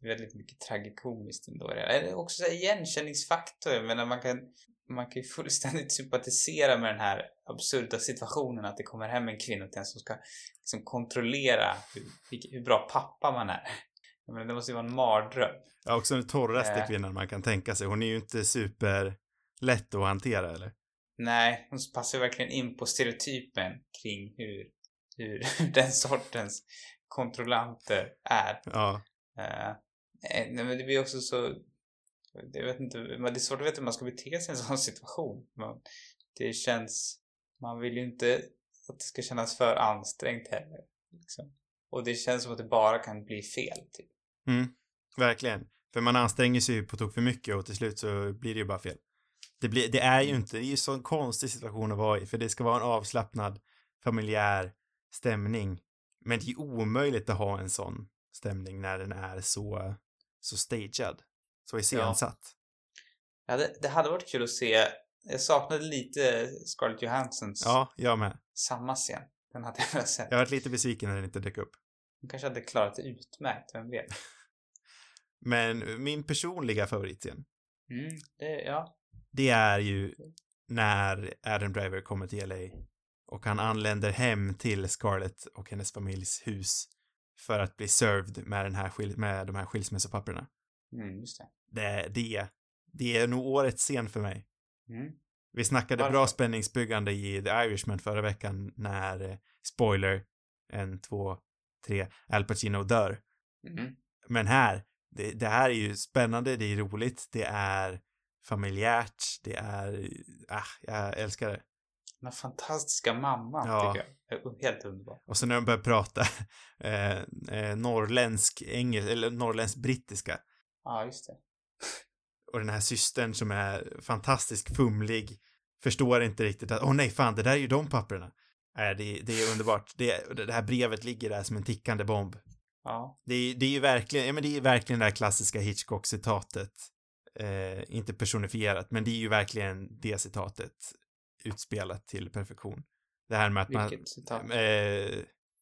väldigt mycket tragikomiskt ändå. Det är också så igenkänningsfaktor. Jag menar, man kan, man kan ju fullständigt sympatisera med den här absurda situationen att det kommer hem en kvinna till en som ska liksom kontrollera hur, hur bra pappa man är. Menar, det måste ju vara en mardröm. Ja, också den torraste Eh. kvinnan man kan tänka sig. Hon är ju inte super lätt att hantera, eller? Nej, hon passar ju verkligen in på stereotypen kring hur, hur den sortens kontrollanter är. Ja. Eh, eh, nej, men det blir också så... Jag vet inte, men det är svårt att veta hur man ska bete sig i en sån situation. Man, det känns... Man vill ju inte att det ska kännas för ansträngt heller. Liksom. Och det känns som att det bara kan bli fel. Typ. Mm. Verkligen. För man anstränger sig ju på tok för mycket och till slut så blir det ju bara fel. Det, blir, det är ju inte, det är ju så en konstig situation att vara i, för det ska vara en avslappnad, familjär stämning. Men det är ju omöjligt att ha en sån stämning när den är så, så stagead. Så iscensatt. Ja, det, det hade varit kul att se. Jag saknade lite Scarlett Johanssons Ja, jag med. samma scen. Den hade jag velat se. Jag varit lite besviken när den inte dök upp. Hon kanske hade klarat det utmärkt, vem vet? Men min personliga favoritscen, Mm, det, ja. det är ju när Adam Driver kommer till LA och han anländer hem till Scarlett och hennes familjs hus för att bli served med, den här, skil- med de här skilsmässopapperna. Mm, just det. Det, det, det är nog årets scen för mig. Mm. Vi snackade Varför? bra spänningsbyggande i The Irishman förra veckan när, eh, spoiler, en, två, tre, Al Pacino dör. Mm. Men här, det, det här är ju spännande, det är roligt, det är familjärt, det är, ah, jag älskar det. Den fantastiska mamman Ja. tycker jag. Helt underbar. Och så när de börjar prata eh, eh, norrländsk engelska, eller norrländsk brittiska. Ja, just det. Och den här systern som är fantastiskt fumlig, förstår inte riktigt att, åh nej fan, det där är ju de papperna. Nej, det, det är underbart. Det, det här brevet ligger där som en tickande bomb. Ja. Det är, det är ju verkligen, ja men det är verkligen det här klassiska Hitchcock-citatet. Eh, inte personifierat, men det är ju verkligen det citatet utspelat till perfektion. Det här med att man... Vilket citat. Eh,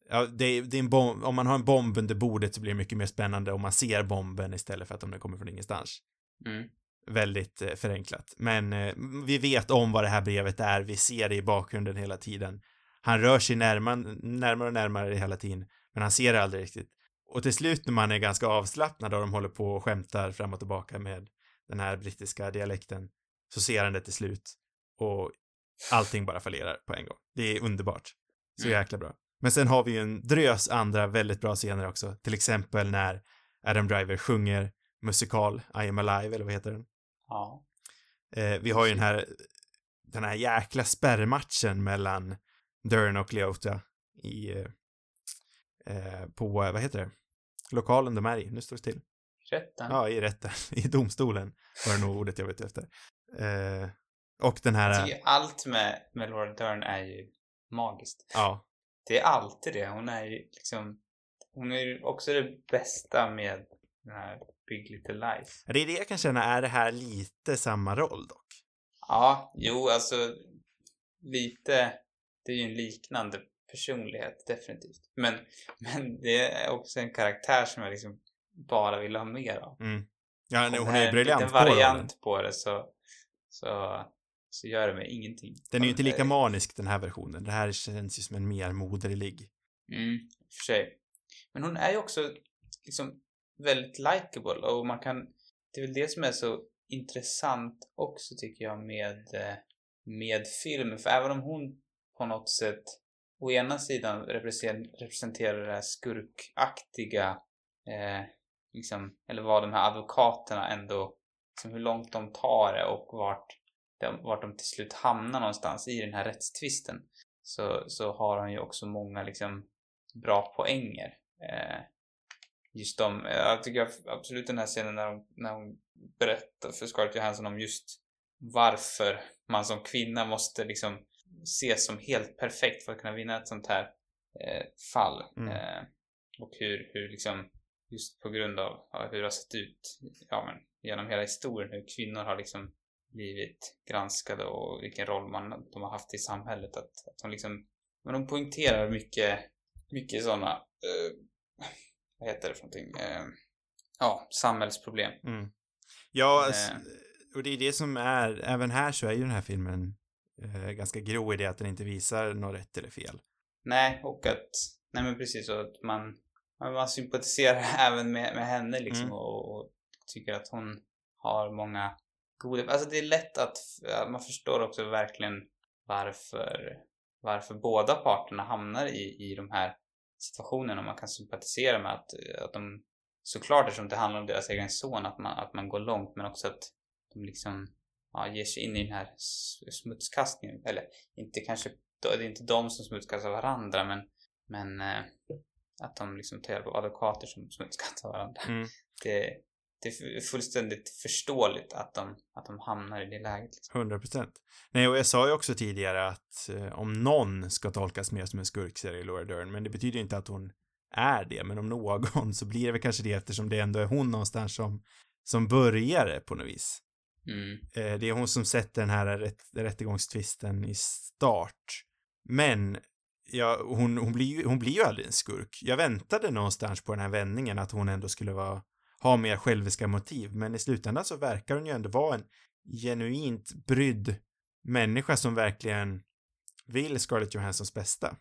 ja, det, det bomb, om man har en bomb under bordet så blir det mycket mer spännande om man ser bomben istället för att om den kommer från ingenstans. Mm. Väldigt eh, förenklat. Men eh, vi vet om vad det här brevet är, vi ser det i bakgrunden hela tiden. Han rör sig närmare, närmare och närmare hela tiden, men han ser det aldrig riktigt. Och till slut när man är ganska avslappnad och de håller på och skämtar fram och tillbaka med den här brittiska dialekten, så ser han det till slut. Och allting bara fallerar på en gång. Det är underbart. Så Mm. jäkla bra. Men sen har vi ju en drös andra väldigt bra scener också. Till exempel när Adam Driver sjunger musikal I am alive, eller vad heter den? Ja. Eh, vi har ju den här, den här jäkla spärrmatchen mellan Dern och Leota i, eh, eh, på, vad heter det? Lokalen de är i. Nu står det still. Rätten. Ja, i rätten. I domstolen var det nog ordet jag vet efter. Eh, och den här, tycker allt med, med Laura Dern är ju magiskt. ja, Det är alltid det. Hon är ju liksom... Hon är också det bästa med den här Big Little Lies. det är det jag kan känna, är det här lite samma roll dock? Ja, jo, alltså lite. Det är ju en liknande personlighet, definitivt. Men, men det är också en karaktär som jag liksom bara vill ha mer av. Mm. Ja, nej, hon är en ju briljant på rollen. variant på det så, så, så gör det mig ingenting. Den är ju inte lika manisk den här versionen. Det här känns ju som en mer moderlig. Mm, för sig. Men hon är ju också liksom väldigt likable och man kan... Det är väl det som är så intressant också tycker jag med, eh, med film. För även om hon på något sätt å ena sidan represent- representerar det här skurkaktiga eh, liksom, eller vad de här advokaterna ändå, liksom hur långt de tar det och vart de, vart de till slut hamnar någonstans i den här rättstvisten så, så har han ju också många liksom bra poänger. Eh, just de, jag tycker absolut den här scenen när hon, när hon berättar för Scarlett Johansson om just varför man som kvinna måste liksom ses som helt perfekt för att kunna vinna ett sånt här eh, fall. Mm. Eh, och hur, hur liksom just på grund av ja, hur det har sett ut ja, men, genom hela historien, hur kvinnor har liksom blivit granskade och vilken roll man, de har haft i samhället. Att, att de liksom, men de poängterar mycket, mycket sådana, eh, vad heter det för någonting, eh, ja, samhällsproblem. Mm. Ja, alltså, Eh. och det är det som är, även här så är ju den här filmen eh, ganska grov i det att den inte visar något rätt eller fel. Nej, och att, nej men precis så att man, man man sympatiserar även med, med henne liksom Mm. och, och tycker att hon har många goda, alltså det är lätt att, man förstår också verkligen varför, varför båda parterna hamnar i, i de här situationerna och man kan sympatisera med att, att de, såklart eftersom det handlar om deras egen son, att man, att man går långt men också att de liksom ja, ger sig in i den här smutskastningen, eller inte kanske då är det inte de som smutskastar varandra men, men eh, att de liksom tar hjälp av advokater som smutskastar varandra. Mm. Det, det är fullständigt förståeligt att de, att de hamnar i det läget. Liksom. 100 procent. Nej, och jag sa ju också tidigare att eh, om någon ska tolkas mer som en skurk så är det Laura Dern, men det betyder inte att hon är det, men om någon så blir det väl kanske det eftersom det ändå är hon någonstans som, som börjare på något vis. Mm. Eh, det är hon som sätter den här rätt, rättegångstvisten i start. Men, ja, hon, hon, blir hon blir ju aldrig en skurk. Jag väntade någonstans på den här vändningen att hon ändå skulle vara, ha mer själviska motiv, men i slutändan så verkar hon ju ändå vara en genuint brydd människa som verkligen vill Scarlett Johanssons bästa.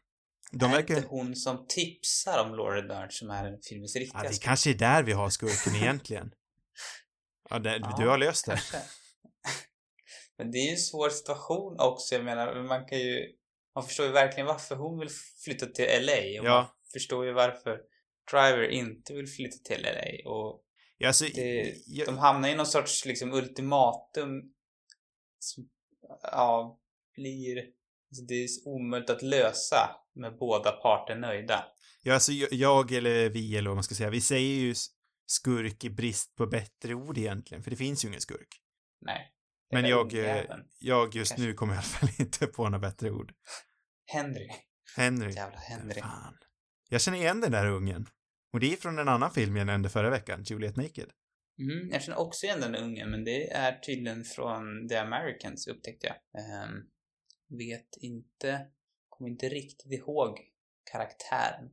De är verkar... inte hon som tipsar om Laura Dern som är filmens riktiga Ja, det kanske är där vi har skurken egentligen. Ja, det, Ja, du har löst det. Kanske. Men det är ju en svår situation också. Jag menar, man kan ju... Man förstår ju verkligen varför hon vill flytta till LA. Och Ja. man förstår ju varför Driver inte vill flytta till LA. Och Ja, alltså, det, jag, de hamnar i någon sorts liksom ultimatum som ja, blir... Alltså det är omöjligt att lösa med båda parter nöjda. Ja, alltså jag, jag eller vi eller vad man ska säga, vi säger ju skurk i brist på bättre ord egentligen, för det finns ju ingen skurk. Nej. Men jag, eh, jag just Kanske. nu kommer i alla fall inte på några bättre ord. Henry. Henry. Jävla Henry. Fan. Jag känner igen den där ungen. Och det är från en annan film jag nämnde förra veckan, Juliet Naked. Mm, jag känner också igen den ungen, men det är tydligen från The Americans upptäckte jag. Ehm, vet inte, kommer inte riktigt ihåg karaktären.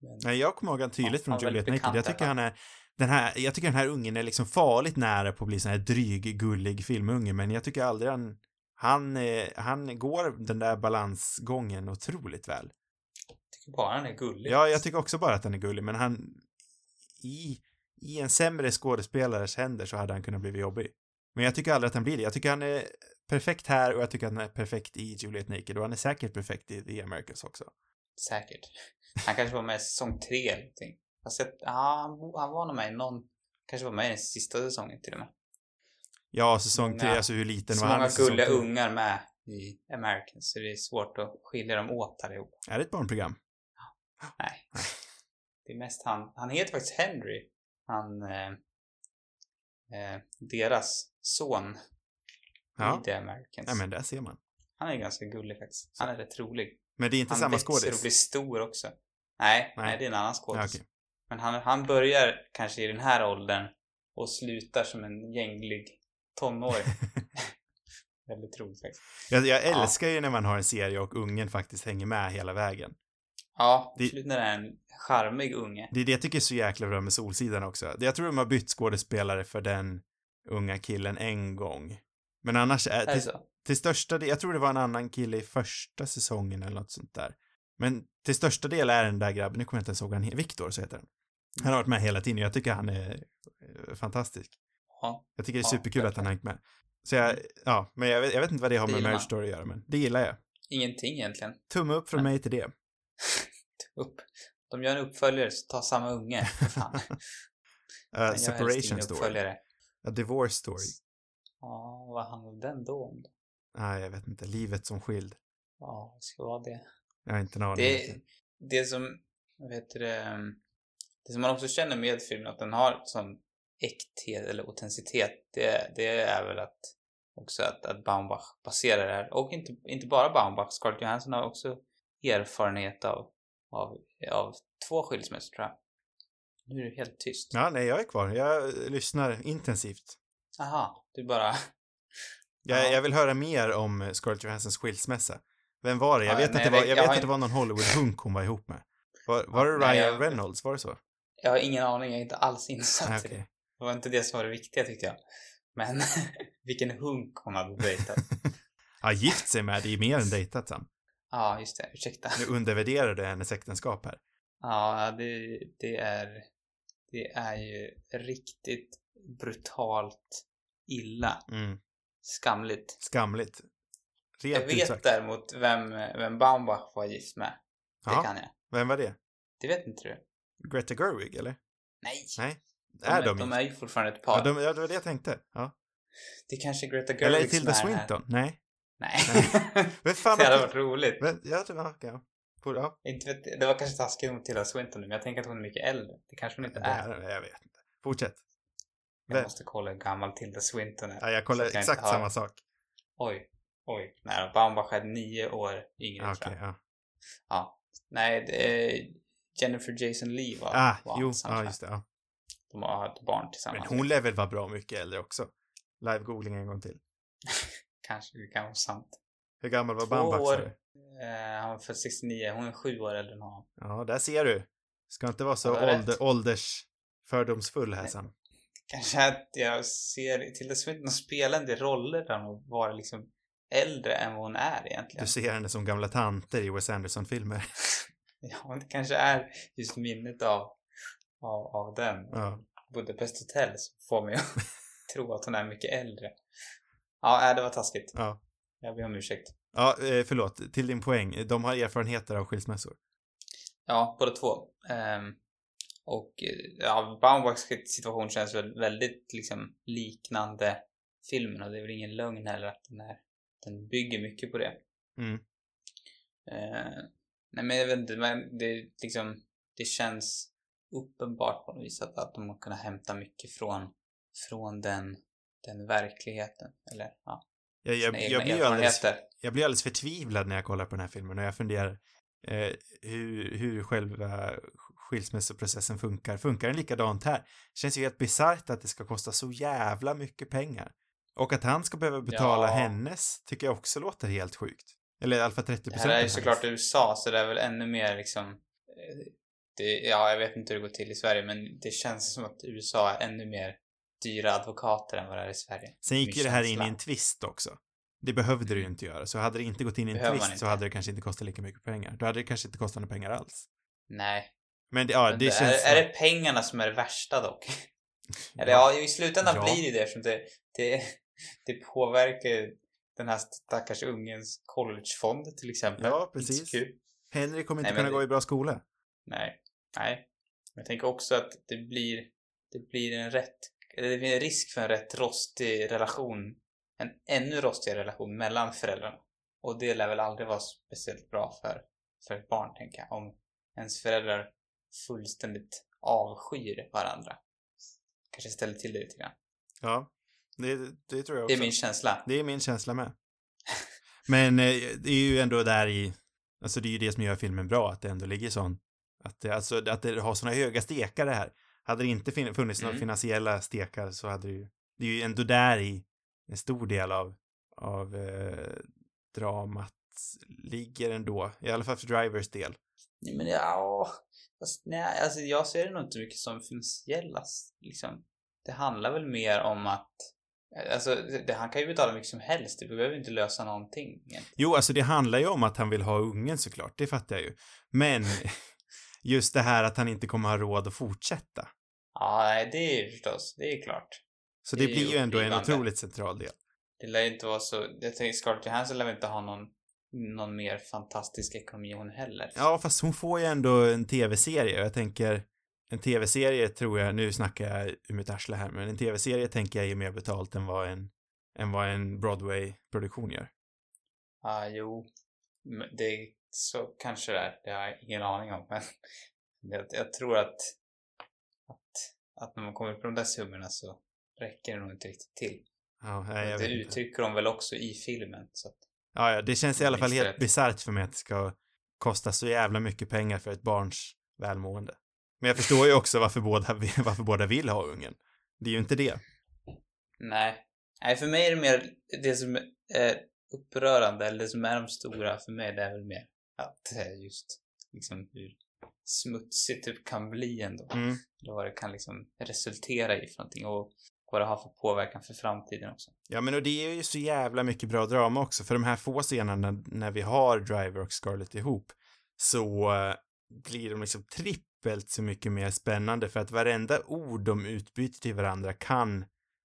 Men, Nej, jag kommer ihåg han tydligt han från Juliet Naked. Jag tycker han är, den här, jag tycker den här ungen är liksom farligt nära på att bli sån här dryg, gullig filmunge, men jag tycker aldrig han, han, han går den där balansgången otroligt väl. Bara han är gullig. Ja, jag tycker också bara att han är gullig, men han, i, i en sämre skådespelares händer så hade han kunnat bli jobbig. Men jag tycker aldrig att han blir det. Jag tycker han är perfekt här och jag tycker att han är perfekt i Juliet Naked och han är säkert perfekt i The Americans också. Säkert. Han kanske var med i säsong tre eller någonting. Fast jag, ja, han, han var nog med i någon, kanske var med i den sista säsongen till och med. Ja, säsong Många- tre, alltså hur liten Så var han många i säsong gulliga ungar med i Americans så det är svårt att skilja dem åt allihop. Är det ett barnprogram? Nej. Det är mest han. Han heter faktiskt Henry. Han, eh, eh, deras son Ja. i The Americans. Ja, men där ser man. Han är ganska gullig faktiskt. Han är rätt rolig. Men det är inte Han samma växer och skådis? blir stor också. Nej, Nej. nej, det är en annan Ja, skådis. okej. Men han, han börjar kanske i den här åldern och slutar som en gänglig tonåring. Väldigt roligt faktiskt. Jag, jag Ja. älskar ju när man har en serie och ungen faktiskt hänger med hela vägen. Ja, Det- absolut när det är en charmig unge. Det är det jag tycker är så jäkla bra med Solsidan också. Jag tror de har bytt skådespelare för den unga killen en gång. Men annars är, Är det till, till största del, jag tror det var en annan kille i första säsongen eller något sånt där. Men till största del är den där grabben, nu kommer jag inte ens ihåg han Viktor så heter han. Han har varit med hela tiden och jag tycker han är eh, fantastisk. Ja. Jag tycker det är Ja, superkul att han har hängt med. Så jag, ja, men jag vet, jag vet inte vad det har med Marriage. Story att göra, men det gillar jag. Ingenting egentligen. Tumme upp från Nej. mig till det. Upp. De gör en uppföljare så ta samma unge. Fan. Uh, separation Story. A divorce story. Ja, vad handlar den då om? Nej, jag vet inte. Livet som skild. Ja, det ska vara det. Jag har inte en aning. Det, det som, vad heter det, um, det som man också känner med filmen, att den har sån äkthet eller autenticitet, det, det är väl att också att, att Baumbach baserar det här. Och inte, inte bara Baumbach, Scarlett Johansson har också erfarenhet av, av, av två skilsmässor tror jag. Nu är det helt tyst. Ja, nej, jag är kvar. Jag lyssnar intensivt. Aha, du bara... Jag, Ja. jag vill höra mer om Scarlett Johanssons skilsmässa. Vem var det? Jag Ja, vet, nej, att, det var, jag- jag jag vet har att det var någon Hollywood-hunk hon var ihop med. Var, var det Nej, Ryan jag- Reynolds? Var det så? Jag har ingen aning, jag är inte alls insatt Nej, i det. okej. Det var inte det som var det viktiga tyckte jag. Men vilken hunk hon hade dejtat. Ja, gift sig med, det är mer än dejtat Sam. Ja, just det. Ursäkta. Nu undervärderar du hennes äktenskap här. Ja, det, det är... Det är ju riktigt brutalt illa. Mm. Skamligt. Skamligt. Rent Jag vet utsagt. däremot vem, vem Baumbach var gift med. Det Jaha, kan jag. Vem var det? Det vet inte du? Greta Gerwig, eller? Nej! Nej. De, är de de är ju fortfarande ett par. Ja, de, ja, det var det jag tänkte. Ja. Det är kanske Greta Gerwig Eller Tilda är här. Swinton? Nej. Nej. Vem fan det hade varit roligt. Vem- Ja, okej, Ja. På- ja. Inte vet, det var kanske taskigt mot Tilda Swinton men jag tänker att hon är mycket äldre. Det kanske hon inte Det är. är, jag vet inte. Fortsätt. Jag Vem? måste kolla hur gammal Tilda Swinton är. Ja, jag kollar jag exakt inte har- samma sak. Oj. Oj. Nej, Baumbach är nio år yngre Ja, tror jag. ja. Nej, det är Jennifer Jason Leigh var, Ah, var jo, ja, just det. Ja. De har ett barn tillsammans. Men hon lär väl vara bra mycket äldre också? Live-googling en gång till. Kanske det kan vara sant. Hur gammal var år. du? Eh, han var född 69. Hon är sju år äldre än honom. Ja, där ser du. Ska inte vara så det ålder, åldersfördomsfull här. Sam. Kanske att jag ser Tilda Swinton spela en del roller där hon var liksom äldre än vad hon är egentligen. Du ser henne som gamla tanter i Wes Anderson-filmer. Ja, men det kanske är just minnet av, av, av den. Ja. Budapest Hotel som får mig att tro att hon är mycket äldre. Ja, äh, det var taskigt. Ja. Jag ber om ursäkt. Ja, eh, förlåt. Till din poäng. De har erfarenheter av skilsmässor. Ja, båda två. Ehm, och eh, ja, Baumbachs situation känns väl väldigt liksom liknande filmen och det är väl ingen lögn heller att den, är, den bygger mycket på det. Mm. Eh, nej men jag vet inte, men det liksom, det känns uppenbart på något vis att, att de har kunnat hämta mycket från, från den, den verkligheten. Eller ja, Jag, jag, jag, blir alldeles, jag blir alldeles förtvivlad när jag kollar på den här filmen och jag funderar eh, hur, hur själva skilsmässoprocessen funkar. Funkar den likadant här? Det känns ju helt bisarrt att det ska kosta så jävla mycket pengar. Och att han ska behöva betala Ja. hennes tycker jag också låter helt sjukt. Eller i alla fall 30 Det procent här är ju såklart USA så det är väl ännu mer liksom eh, det, ja, jag vet inte hur det går till i Sverige men det känns som att USA är ännu mer dyra advokater än vad det är i Sverige. Sen gick ju det här in i en twist också. Det behövde det ju inte göra. Så hade det inte gått in i en Behöver man twist så hade det kanske inte kostat lika mycket pengar. Då hade det kanske inte kostat några pengar alls. Nej. Men det, ja, Men det det känns... är, är det pengarna som är det värsta dock? Eller ja, i slutändan Ja. blir det det eftersom det, det, det påverkar ju den här stackars ungens collegefond till exempel. Ja, precis. Henry kommer inte Nej, kunna det- gå i bra skola. Nej. Nej. Men jag tänker också att det blir, det blir en rätt, det blir en risk för en rätt rostig relation. En ännu rostigare relation mellan föräldrarna. Och det lär väl aldrig vara speciellt bra för, för ett barn, tänker jag. Om ens föräldrar fullständigt avskyr varandra. Kanske ställer till det lite grann. Ja, det, det tror jag Det också. är min känsla. Det är min känsla med. Men eh, det är ju ändå där i, alltså det är ju det som gör filmen bra, att det ändå ligger sån, att det, alltså, att det har såna höga stekar det här. Hade det inte funnits några Mm. finansiella stekar så hade det ju, det är ju ändå där i en stor del av, av eh, dramat ligger ändå, i alla fall för Drivers del. Nej, men ja, fast nej, alltså jag ser det nog inte mycket som finansiella, liksom. Det handlar väl mer om att, alltså det, han kan ju betala mycket som helst, det behöver inte lösa någonting. egentligen. Jo, alltså det handlar ju om att han vill ha ungen såklart, det fattar jag ju. Men just det här att han inte kommer ha råd att fortsätta. Ja, det är ju förstås, det är klart. Så Det det, blir ju ändå en otroligt central del. Det lär ju inte vara så, jag tänker Scarlett Johansson lär inte ha någon, någon mer fantastisk ekonomi hon heller. Ja, fast hon får ju ändå en tv-serie och jag tänker en tv-serie tror jag, nu snackar jag ur mitt arsle här, men en tv-serie tänker jag är mer betalt än vad en, än vad en Broadway-produktion gör. Ja, jo. Men Det så kanske det är. Det har jag ingen aning om. Men jag, jag tror att, att, att när man kommer på de där summorna så räcker det nog inte riktigt till. Ja, nej, jag det vet inte. uttrycker de väl också i filmen. Så att, Ja, ja, det känns i alla fall helt bisarrt för mig att det ska kosta så jävla mycket pengar för ett barns välmående. Men jag förstår ju också varför båda, varför båda vill ha ungen. Det är ju inte det. nej. Nej, för mig är det mer det som är upprörande, eller det som är de stora för mig, det är väl mer att eh, just liksom hur smutsigt det kan bli ändå. Mm. Eller vad det kan liksom resultera i för någonting och vad det har för påverkan för framtiden också. Ja, men och det är ju så jävla mycket bra drama också, för de här få scenerna när vi har Driver och Scarlett ihop, så eh, blir de liksom trippelt så mycket mer spännande för att varenda ord de utbyter till varandra kan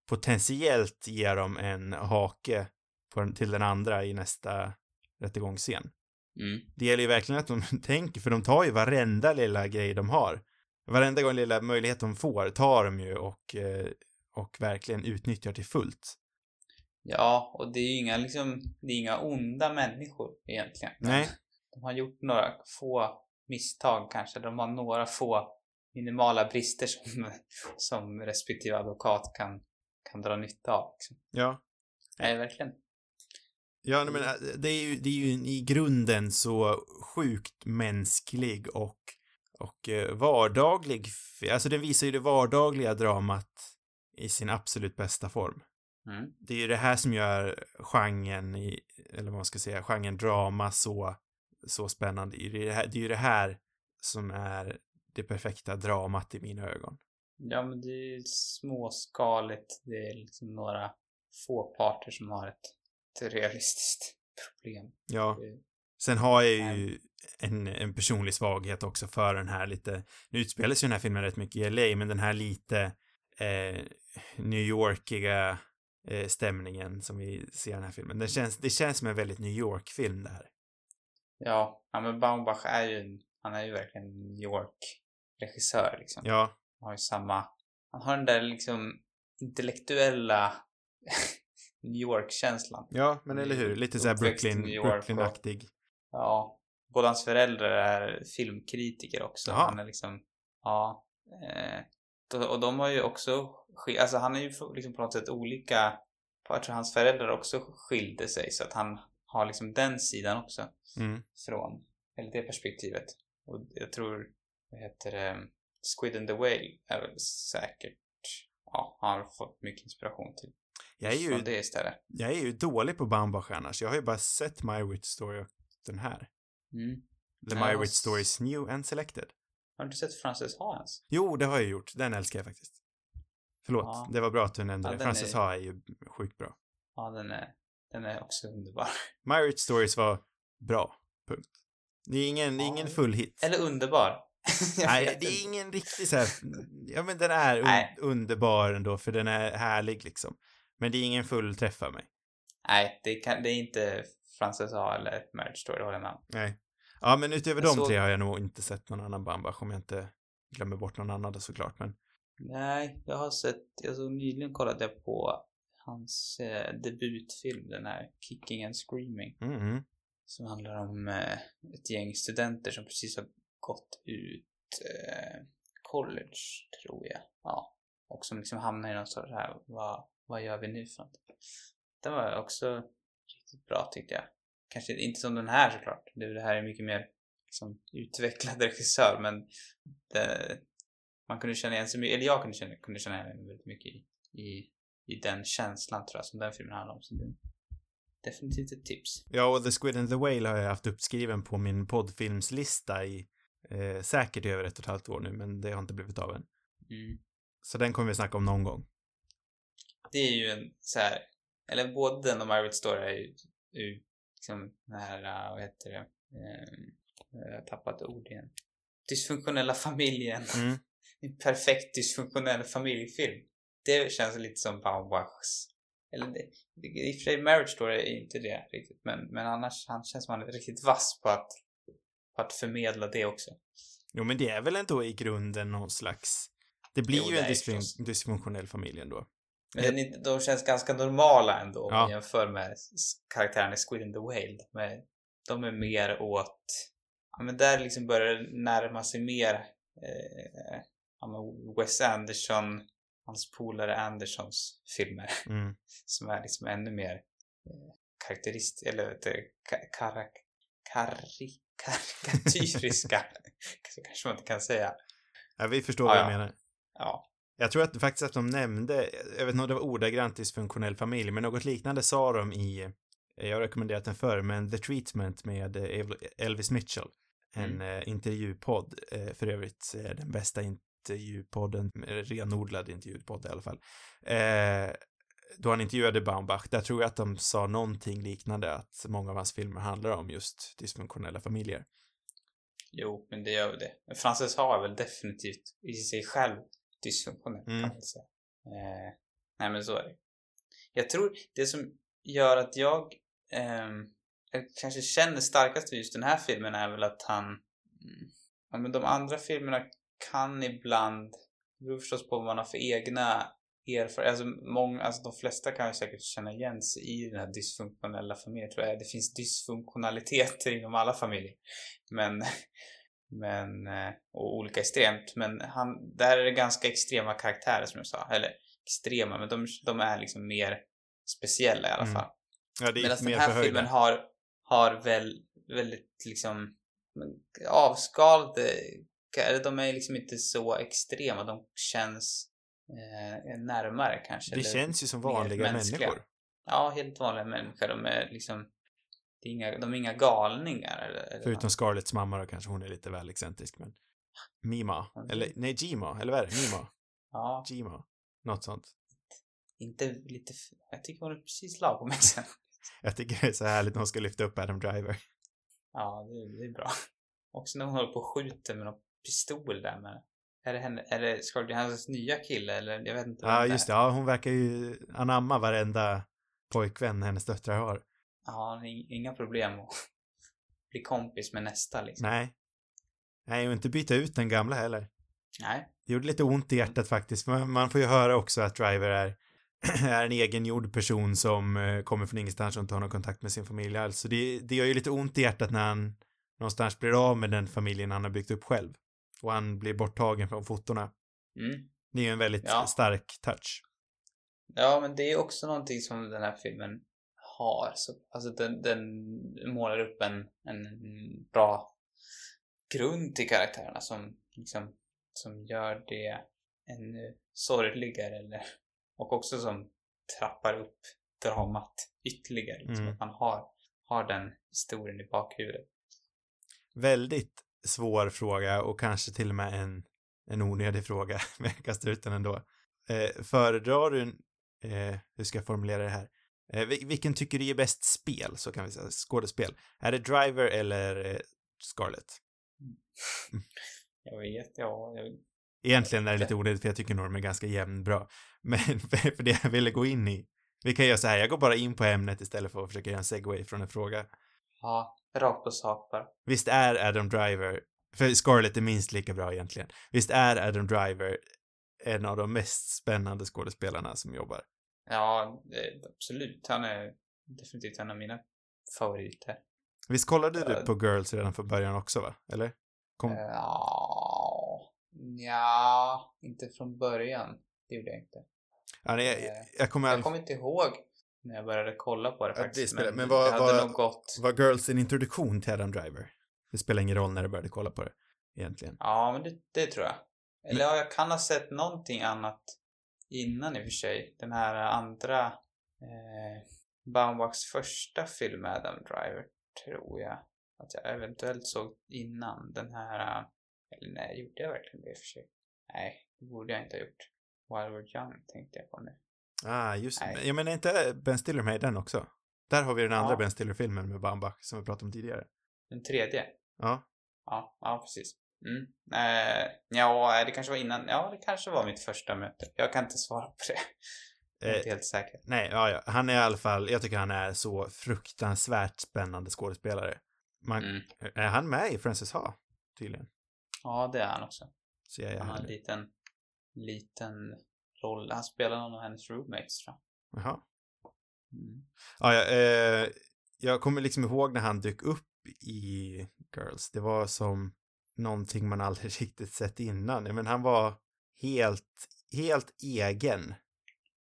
potentiellt ge dem en hake på, till den andra i nästa rättegångsscen. Mm. Det gäller ju verkligen att de tänker, för de tar ju varenda lilla grej de har. Varenda gång lilla möjlighet de får tar de ju och, eh, och verkligen utnyttjar till fullt. Ja, och det är ju inga liksom, det är inga onda människor egentligen. Nej. De har gjort några få misstag kanske. De har några få minimala brister som, som respektive advokat kan, kan dra nytta av. Liksom. Ja. Nej, verkligen. Ja, nej, men äh, det är ju, det är ju i grunden så sjukt mänsklig och, och eh, vardaglig. Alltså den visar ju det vardagliga dramat i sin absolut bästa form. Mm. Det är ju det här som gör genren i, eller vad man ska säga, genren drama så, så spännande. Det är ju det här, det är ju det här som är det perfekta dramat i mina ögon. Ja, men det är ju småskaligt. Det är liksom några få parter som har ett, ett realistiskt problem. Ja. Det- Sen har jag ju en, en personlig svaghet också för den här lite, nu utspelar sig den här filmen rätt mycket i LA, men den här lite eh, New Yorkiga eh, stämningen som vi ser i den här filmen. Det känns, det känns som en väldigt New York-film det här. Ja, ja men Baumbach är ju, han är ju verkligen en New York-regissör liksom. Ja, Han har ju samma, han har den där liksom intellektuella New York-känslan. ja, men eller hur? Lite såhär Brooklyn, Brooklyn-aktig. Ja, båda hans föräldrar är filmkritiker också. Jaha. Han är liksom, ja. Eh, och de har ju också, alltså han är ju liksom på något sätt olika, jag tror hans föräldrar också skilde sig så att han har liksom den sidan också. Mm. från, eller det perspektivet. Och jag tror, vad heter det, Squid and the Whale är väl säkert, ja, han har fått mycket inspiration till Jag är ju, från det istället. jag är ju dålig på Baumbach annars. Jag har ju bara sett My Witch Story och den här. Mm. The My Witch s- Stories New and Selected. Har du sett Frances Ha ens? Jo, det har jag gjort. Den älskar jag faktiskt. Förlåt, Ja. det var bra att du nämnde Ja, det. Frances är- Ha är ju sjukt bra. Ja, den är, den är också underbar. My Witch Stories var bra. Punkt. Det är ingen, Ja. ingen full hit. Eller underbar. Nej, det är ingen riktig så här, ja men den är un Nej. underbar ändå för den är härlig liksom. Men det är ingen full träff för mig. Nej, det, kan, det är inte Frances A eller Marriage Story, håller jag med om. Nej. Ja, men utöver Jag de såg- tre har jag nog inte sett någon annan Bambach om jag inte glömmer bort någon annan såklart, men Nej, jag har sett, jag såg nyligen kollade jag på hans eh, debutfilm, den här Kicking and Screaming. mm, Som handlar om eh, ett gäng studenter som precis har gått ut eh, college, tror jag. Ja. Och som liksom hamnar i någon sorts här, vad, vad gör vi nu för något? Den var också riktigt bra tyckte jag. Kanske inte som den här såklart. Det, det här är mycket mer liksom, utvecklad regissör men det, man kunde känna igen sig mycket, eller jag kunde känna, kunde känna igen mig väldigt mycket i, i, i den känslan tror jag som den filmen handlar om. Så det definitivt ett tips. Ja, och The Squid and the Whale har jag haft uppskriven på min poddfilmslista i eh, säkert över ett och ett halvt år nu, men det har inte blivit av än. Mm. Så den kommer vi snacka om någon gång. Det är ju en så här, eller både den och Margaret Story är ju, är ju liksom den här, äh, vad heter det, Ehm, jag har tappat ord igen. Dysfunktionella familjen. Mm. En perfekt dysfunktionell familjefilm. Det känns lite som Baumbachs. Eller det, det, i och för sig Marriage Story är inte det riktigt, men, men annars han känns som han är riktigt vass på att, på att förmedla det också. Jo, men det är väl ändå i grunden någon slags... Det blir Jo, ju det en dysfun dysfunktionell familj ändå. Men den är, de känns ganska normala ändå om Ja. jämför med karaktärerna i Squid and the Whale. Är, de är mer åt... Ja, men där liksom börjar det närma sig mer eh, ja, men Wes Anderson, hans polare Andersons filmer. Mm. Som är liksom ännu mer eh, karaktäristiskt, eller vet du, ka- karak, kari, karikatyriska. Så kanske man inte kan säga. Ja, vi förstår Ja, vad ja. menar. Ja. Jag tror att faktiskt att de nämnde, jag vet inte om det var ordagrant dysfunktionell familj, men något liknande sa de i, jag har rekommenderat den förr, men The Treatment med Elvis Mitchell. En eh, intervjupodd, eh, för övrigt eh, den bästa intervjupodden, renodlad intervjupodd i alla fall. Då han intervjuade Baumbach, där tror jag att de sa någonting liknande, att många av hans filmer handlar om just dysfunktionella familjer. Jo, men det gör det. Frances Ha är väl definitivt i sig själv dysfunktionell Mm. kan man säga. Eh, nej men så är det. Jag tror det som gör att jag, jag kanske känner starkast för just den här filmen är väl att han, ja men de andra filmerna kan ibland, det beror förstås på vad man har för egna erfarenheter, alltså många, alltså de flesta kan ju säkert känna igen sig i den här dysfunktionella familjen tror jag. Det finns dysfunktionaliteter inom alla familjer. Men, men, eh, och olika extremt. Men han, där är det ganska extrema karaktärer som jag sa. Eller extrema, men de, de är liksom mer speciella i alla Mm. fall. Ja, det är Medan den här förhöjda. filmen har, har väl väldigt liksom avskalade, eller de är liksom inte så extrema. De känns eh, närmare kanske. Det känns ju som vanliga människor. Ja, helt vanliga människor. De är liksom, är inga, de är inga galningar. Eller, Förutom Scarletts mamma då kanske hon är lite väl excentrisk, men Mima, Mm. eller nej, Gima, eller vad är det? Mima? Ja, Gima? Något sånt. inte lite, jag tycker hon är precis lagom exen. Jag tycker det är så härligt när hon ska lyfta upp Adam Driver. Ja, det, det är bra. Också när hon håller på och skjuter med någon pistol där med. Är det, henne, är det Scarlett Johanssons nya kille eller jag vet inte Ja, just det. Ja, hon verkar ju anamma varenda pojkvän hennes döttrar har. Ja, har ing- inga problem att bli kompis med nästa liksom. Nej. Nej, och inte byta ut den gamla heller. Nej. Det gjorde lite ont i hjärtat faktiskt. Man, man får ju höra också att Driver är, är en egengjord person som eh, kommer från ingenstans och inte har någon kontakt med sin familj alls. Så det, det gör ju lite ont i hjärtat när han någonstans blir av med den familjen han har byggt upp själv. Och han blir borttagen från fotona. Mm. Det är ju en väldigt Ja. stark touch. Ja, men det är också någonting som den här filmen har. Så, alltså den, den målar upp en, en bra grund till karaktärerna som liksom som gör det ännu sorgligare eller och också som trappar upp dramat ytterligare. Liksom, Mm. Att man har, har den historien i bakhuvudet. Väldigt svår fråga och kanske till och med en, en onödig fråga, men jag kastar ut den ändå. Eh, föredrar du, eh, hur ska jag formulera det här? Eh, vil- vilken tycker du är bäst spel, så kan vi säga, skådespel? Är det Driver eller eh, Scarlett? Jag vet, ja. Jag, Egentligen är det lite onödigt för jag tycker nog de är ganska jämnbra. Men för för det jag ville gå in i Vi kan göra så här, jag går bara in på ämnet istället för att försöka göra en segway från en fråga. Ja, rakt på sak bara. Visst är Adam Driver, för Scarlett är minst lika bra egentligen, visst är Adam Driver en av de mest spännande skådespelarna som jobbar? Ja, det, absolut. Han är definitivt en av mina favoriter. Visst kollade du Ja. på Girls redan från början också, va? Eller? Kom... Eh, Ja, ja, inte från början. Det gjorde jag inte. Ja, nej, jag, Eh, jag kommer aldrig... kommer inte ihåg när jag började kolla på det Ja, det faktiskt. spelar- men men vad- det nog gått. Var Girls en introduktion till Adam Driver? Det spelar ingen roll när du började kolla på det, egentligen. Ja, men det, det tror jag. Eller ja, jag kan ha sett någonting annat innan i och för sig. Den här andra eh, Baumbachs första film med Adam Driver tror jag att jag eventuellt såg innan. Den här, eh, eller nej, gjorde jag verkligen det i och för sig? Nej, det borde jag inte ha gjort. While We're Young tänkte jag på nu. Ah, just det. Ja, men är inte Ben Stiller med i den också? Där har vi den andra Ja. Ben Stiller-filmen med Baumbach som vi pratade om tidigare. Den tredje? Ja. Ja, ja precis. Mm. Eh, ja, det kanske var innan. Ja, det kanske var mitt första möte. Jag kan inte svara på det. Jag är Eh, inte helt säker. nej, ja, ja. Han är i alla fall, jag tycker han är så fruktansvärt spännande skådespelare. Man, Mm. Är han med i Frances Ha? Tydligen. Ja, det är han också. Så jag är Han har en liten, liten roll. Han spelar någon av hennes roommates tror jag. Jaha. Mm. Ja, ja, eh, jag kommer liksom ihåg när han dök upp i Girls. Det var som någonting man aldrig riktigt sett innan. Men han var helt, helt egen.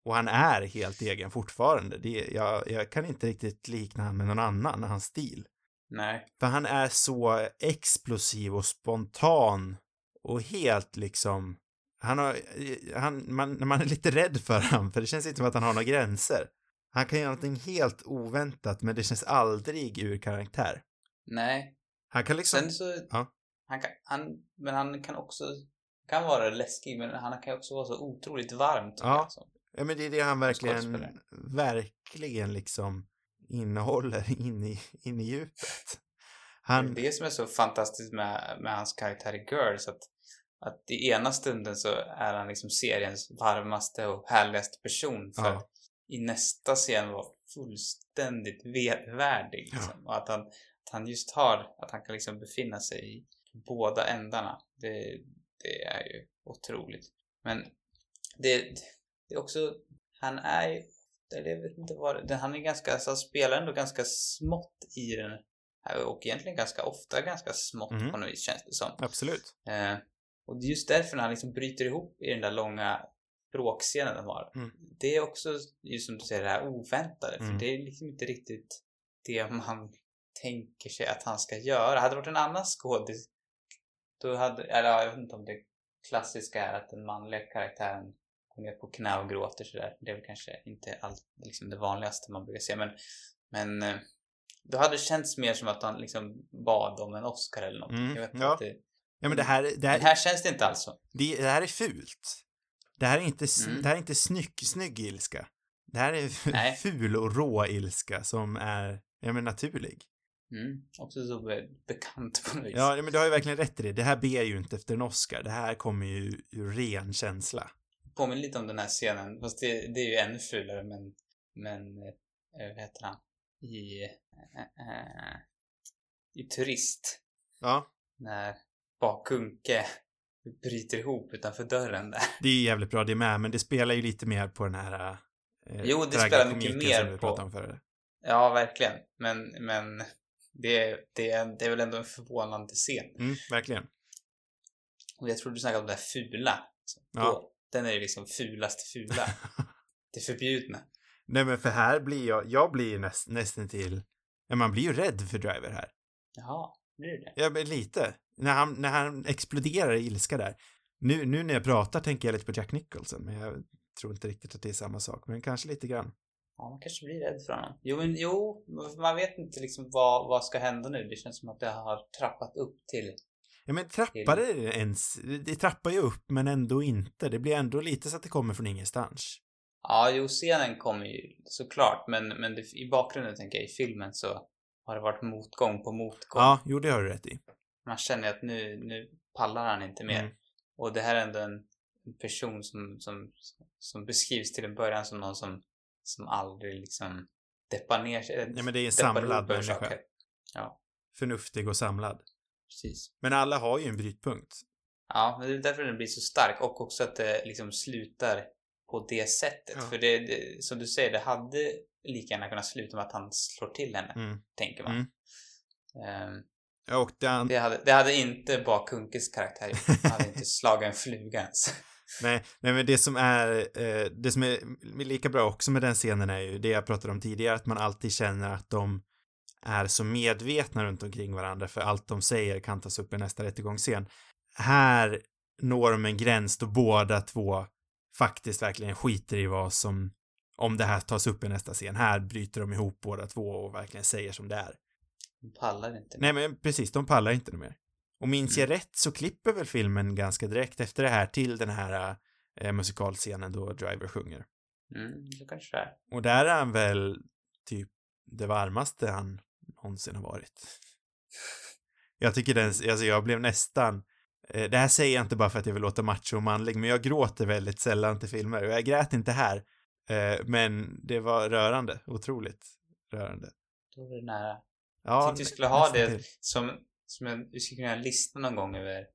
Och han är helt egen fortfarande. Det, jag, jag kan inte riktigt likna han med någon annan, hans stil. Nej. För han är så explosiv och spontan och helt liksom han har, han, man, man är lite rädd för honom för det känns inte som att han har några gränser. Han kan göra någonting helt oväntat men det känns aldrig ur karaktär. Nej. Han kan liksom, Sen så... Ja. Han kan, han, men han kan också... Kan vara läskig, men han kan också vara så otroligt varm. tycker Ja. jag, så. ja men det är det han verkligen, verkligen liksom innehåller in i, in i djupet. Det är Han, det som är så fantastiskt med, med hans karaktär i Girls. Att, att i ena stunden så är han liksom seriens varmaste och härligaste person. För Ja. att i nästa scen var fullständigt vedervärdig. Ja. Liksom. Och att han, att han just har, att han kan liksom befinna sig i båda ändarna. Det, det är ju otroligt. Men det, det är också, han är ju, jag vet inte vad det, han är ganska, alltså han spelar ändå ganska smått i den och egentligen ganska ofta ganska smått Mhm. på något vis känns det som. absolut. Eh, och det är just därför när han liksom bryter ihop i den där långa bråkscenen de har. Mm. Det är också, just som du säger, det här oväntade. Mm. För det är liksom inte riktigt det man tänker sig att han ska göra. Hade det varit en annan skådis, då hade, eller ja, jag vet inte om det klassiska är att den manliga karaktären går ner på knä och gråter sådär. Det är väl kanske inte allt, liksom det vanligaste man brukar se. Men, men eh, då hade det känts mer som att han liksom bad om en Oscar eller något. Mm, Jag vet ja. det, Ja men det här, det här, men här känns det inte alls så. Det, det här är fult. Det här är inte, Mm. det här är inte snygg, snygg ilska. Det här är Nej. ful och rå ilska som är, ja men naturlig. Mm. Också så be- bekant på något vis. Ja, men du har ju verkligen rätt i det. Det här ber ju inte efter en Oscar. Det här kommer ju ur ren känsla. Påminner lite om den här scenen, fast det, det är ju ännu fulare men, men, eh, vad heter han? I, eh, i Turist, Ja, när Bakunke bryter ihop utanför dörren där. det är ju jävligt bra det med, men det spelar ju lite mer på den här eh, Jo, det spelar mycket mer på- om förut. Ja, verkligen. Men, men det, det, är- det är väl ändå en förvånande scen. Mm, verkligen. Och jag tror du snackade om det här fula. Ja. Då, den är ju liksom fulaste fula. Det förbjudna. Nej men för här blir jag, jag blir ju näst, nästan till, ja man blir ju rädd för Driver här. Jaha, blir det det? Ja, men lite. När han, när han exploderar i ilska där. Nu, nu när jag pratar tänker jag lite på Jack Nicholson, men jag tror inte riktigt att det är samma sak, men kanske lite grann. Ja, man kanske blir rädd för honom. Jo, men jo, man vet inte liksom vad, vad ska hända nu. Det känns som att det har trappat upp till... Ja, men trappar det ens? Det trappar ju upp, men ändå inte. Det blir ändå lite så att det kommer från ingenstans. Ja, jo, scenen kommer ju såklart, men, men det, i bakgrunden tänker jag, i filmen så har det varit motgång på motgång. Ja, jo, det har du rätt i. Man känner att nu, nu pallar han inte mer. Mm. Och det här är ändå en en person som, som, som beskrivs till en början som någon som, som aldrig liksom deppar ner sig. Ja, men det är en samlad människa. Ja, Förnuftig och samlad. precis. Men alla har ju en brytpunkt. Ja, men det är därför den blir så stark och också att det liksom slutar på det sättet. Ja. För det, det, som du säger, det hade lika gärna kunnat sluta med att han slår till henne, Mm. tänker man. Mm. Och den, det, hade, det hade inte Bakunkes karaktär. Han hade inte slagit en fluga ens. Nej, nej, men det som är, eh, det som är lika bra också med den scenen är ju det jag pratade om tidigare, att man alltid känner att de är så medvetna runt omkring varandra för allt de säger kan tas upp i nästa rättegångsscen. Här når de en gräns då båda två faktiskt verkligen skiter i vad som, om det här tas upp i nästa scen. Här bryter de ihop båda två och verkligen säger som det är. De pallar inte. Nej men precis, de pallar inte mer. Och minns jag rätt så klipper väl filmen ganska direkt efter det här till den här eh, musikalscenen då Driver sjunger. Mm, det kanske det är. Och där är han väl typ det varmaste han någonsin har varit. Jag tycker den, alltså jag blev nästan, eh, det här säger jag inte bara för att jag vill låta macho och manlig, men jag gråter väldigt sällan till filmer och jag grät inte här. Eh, men det var rörande, otroligt rörande. Då är det nära. Ja, tänkte vi skulle ha det till. som, som en, vi skulle kunna göra en lista någon gång över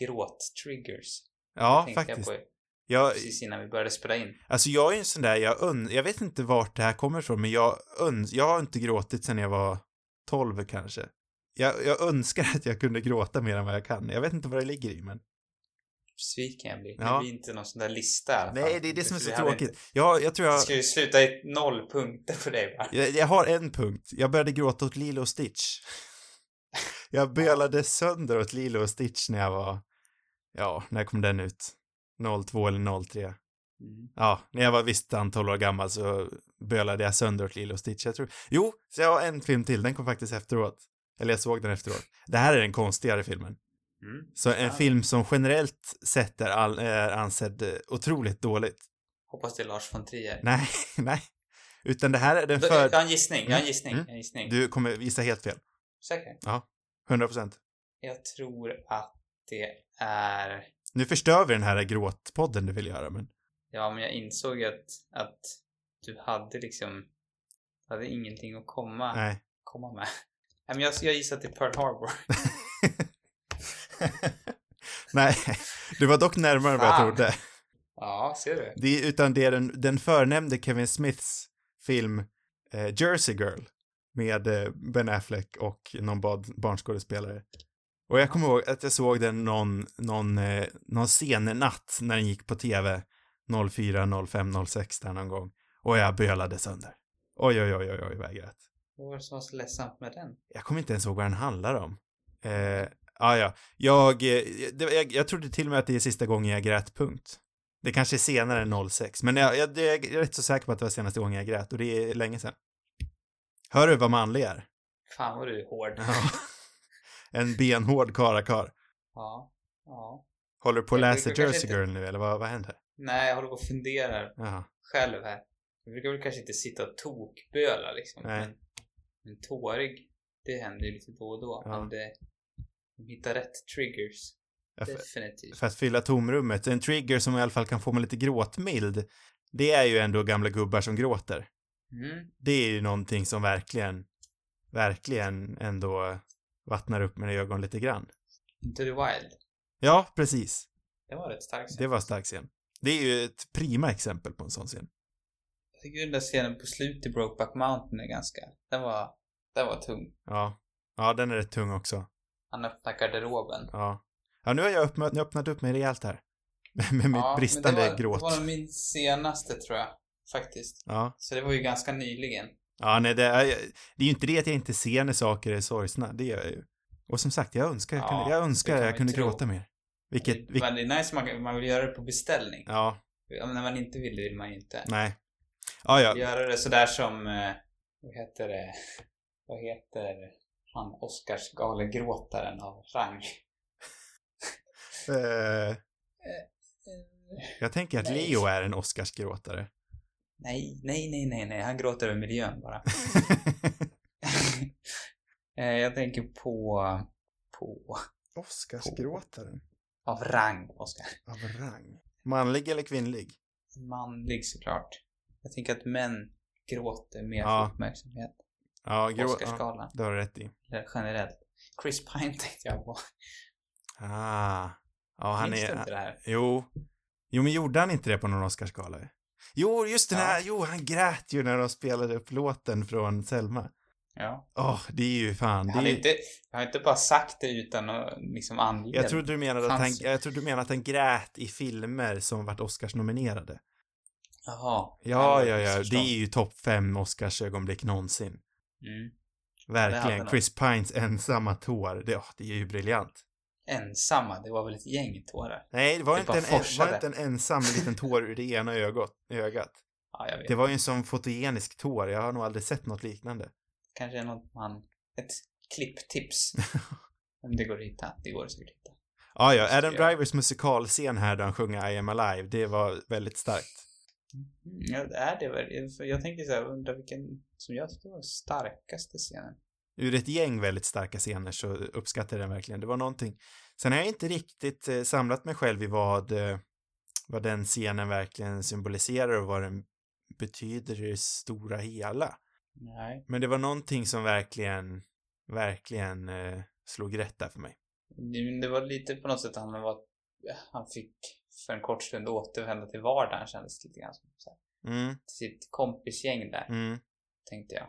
gråt-triggers. Ja, faktiskt. Jag på Jag, precis innan vi började spela in. Alltså jag är en sån där, jag, un, jag vet inte vart det här kommer ifrån, men jag, un, jag har inte gråtit sedan jag var 12 kanske. Jag, jag önskar att jag kunde gråta mer än vad jag kan. Jag vet inte vad det ligger i, men... Besviken jag blir. Ja. Det blir inte någon sån där lista i alla fall. Nej, det är det som är så tråkigt. Jag, jag tror det jag, skulle ju sluta i noll punkter för dig va? jag... Jag har en punkt. Jag började gråta åt Lilo och Stitch. Jag bölade sönder åt Lilo och Stitch när jag var... Ja, när kom den ut? 02 eller 03. Mm. Ja, när jag var visst antal år gammal så bölade jag sönder åt Lilo och Stitch. Jag tror... Jo, så jag har en film till. Den kom faktiskt efteråt. Eller jag såg den efteråt. Det här är den konstigare filmen. Mm. Så en Ja. film som generellt sett är, all, är ansedd eh, otroligt dåligt. Hoppas det är Lars von Trier. Nej, nej. Utan det här är den Då- för... Jag har en gissning, jag har en Mm. gissning, Mm. en gissning. Du kommer visa helt fel. Säker? 100 procent. Jag tror att det är... Nu förstör vi den här gråtpodden du vill göra, men... Ja, men jag insåg ju att, att du hade liksom... Du hade ingenting att komma, Nej. komma med. Nej, men jag, jag gissar till Pearl Harbor. nej, du var dock närmare än vad jag trodde. Ja, ser du? Det är, utan det är den, den förnämnde Kevin Smiths film eh, Jersey Girl med eh, Ben Affleck och någon barnskådespelare. Och jag kommer ihåg att jag såg den någon, någon, eh, någon sen natt när den gick på tv 04, 05, 06 där någon gång. Och jag bölade sönder. Oj, oj, oj, oj, oj, vad jag grät. Vad var det som var så ledsamt med den? Jag kommer inte ens ihåg vad den handlar om. Eh, ah, ja, jag, eh, det, jag, jag trodde till och med att det är sista gången jag grät, punkt. Det kanske är senare än 06, men jag, jag, jag är rätt så säker på att det var senaste gången jag grät och det är länge sedan. Hör du vad manlig är? Fan vad du är hård. Ja. En benhård karakar. Ja. Ja. Håller du på att Jag läsa Jersey inte- Girl nu, eller vad, vad händer? Nej, jag håller på och funderar Jaha. själv här. Jag brukar väl kanske inte sitta och tokböla liksom. Nej. Men, men tårig, det händer ju lite då och då. Ja. Men det, de hittar rätt triggers. Ja, för, Definitivt. för att fylla tomrummet. En trigger som i alla fall kan få mig lite gråtmild, det är ju ändå gamla gubbar som gråter. Mm. det är ju någonting som verkligen, verkligen ändå vattnar upp mina ögon lite grann. Into the Wild. Ja, precis. Det var rätt starkt. Det var stark scen. Det är ju ett prima exempel på en sån scen. Jag tycker den där scenen på slutet i Brokeback Mountain är ganska... Den var... Den var tung. Ja. Ja, den är rätt tung också. Han öppnar garderoben. Ja. Ja, nu har jag öppnat, öppnat upp mig rejält här. Med mitt Ja, men bristande det var, gråt. Det var min senaste tror jag. Faktiskt. Ja. Så det var ju ganska nyligen. Ja, nej, det är, det är ju inte det att jag inte ser när saker är sorgsna. Det gör jag ju. Och som sagt, jag önskar jag Ja, kunde, jag önskar jag kunde tro. gråta mer. Vilket, vilket men det är nice man, man vill göra det på beställning. ja, men när man inte vill vill man ju inte. nej. Ja, ja. Göra det sådär som... Eh, vad heter det? Vad heter han Oscarsgalegråtaren av rang? Eh, Eh, jag tänker att. Leo är en Oscarsgråtare. Nej, nej, nej, nej, nej. Han gråter över miljön bara. Eh, jag tänker på... På... Oscarsgråtaren? Av rang, Oscar. Av rang. Manlig eller kvinnlig? Manlig såklart. Jag tänker att män gråter mer Ja. för uppmärksamhet. Ja, grå, ja, Oscarsgalan. det har du rätt i. Generellt. Chris Pine tänkte jag på. Ah. Ja, han Minns är... du inte det här? Jo. Jo, men gjorde han inte det på någon Oscarsgala? Jo, just den Ja. här, jo, han grät ju när de spelade upp låten från Selma. Ja. Åh, det är ju fan, det är ju... inte, jag har inte bara sagt det utan att liksom ange Jag trodde du menade att han, jag trodde du menade att han grät i filmer som varit Oscarsnominerade. Jaha. Ja, ja, ja, det är ju topp fem Oscarsögonblick någonsin. Mm. Verkligen. han. Chris Pines ensamma tår, det, åh, det är ju briljant. Ensamma, det var väl ett gäng tårar? Nej, det var, Det inte en, var inte en ensam liten tår ur det ena ögat. ögat. Ja, jag vet. Det var ju en sån fotogenisk tår, jag har nog aldrig sett något liknande. Kanske är något man... Ett klipptips. Om det går att hitta. Det går säkert att hitta. Ja, ja, Adam. Drivers musikalscen här där han sjunger I am alive, det var väldigt starkt. Mm, ja, det är det väl. Jag tänkte så här, undra vilken som jag tyckte var starkaste scenen. Ur ett gäng väldigt starka scener så uppskattar jag den verkligen. Det var någonting. Sen har jag inte riktigt eh, samlat mig själv i vad, eh, vad den scenen verkligen symboliserar och vad den betyder i det stora hela. Nej. Men det var någonting som verkligen, verkligen eh, slog rätt där för mig. Det, det var lite på något sätt han var... Han fick för en kort stund återvända till vardagen kändes lite grann som. Så här. Mm, Till sitt kompisgäng där, mm. tänkte jag.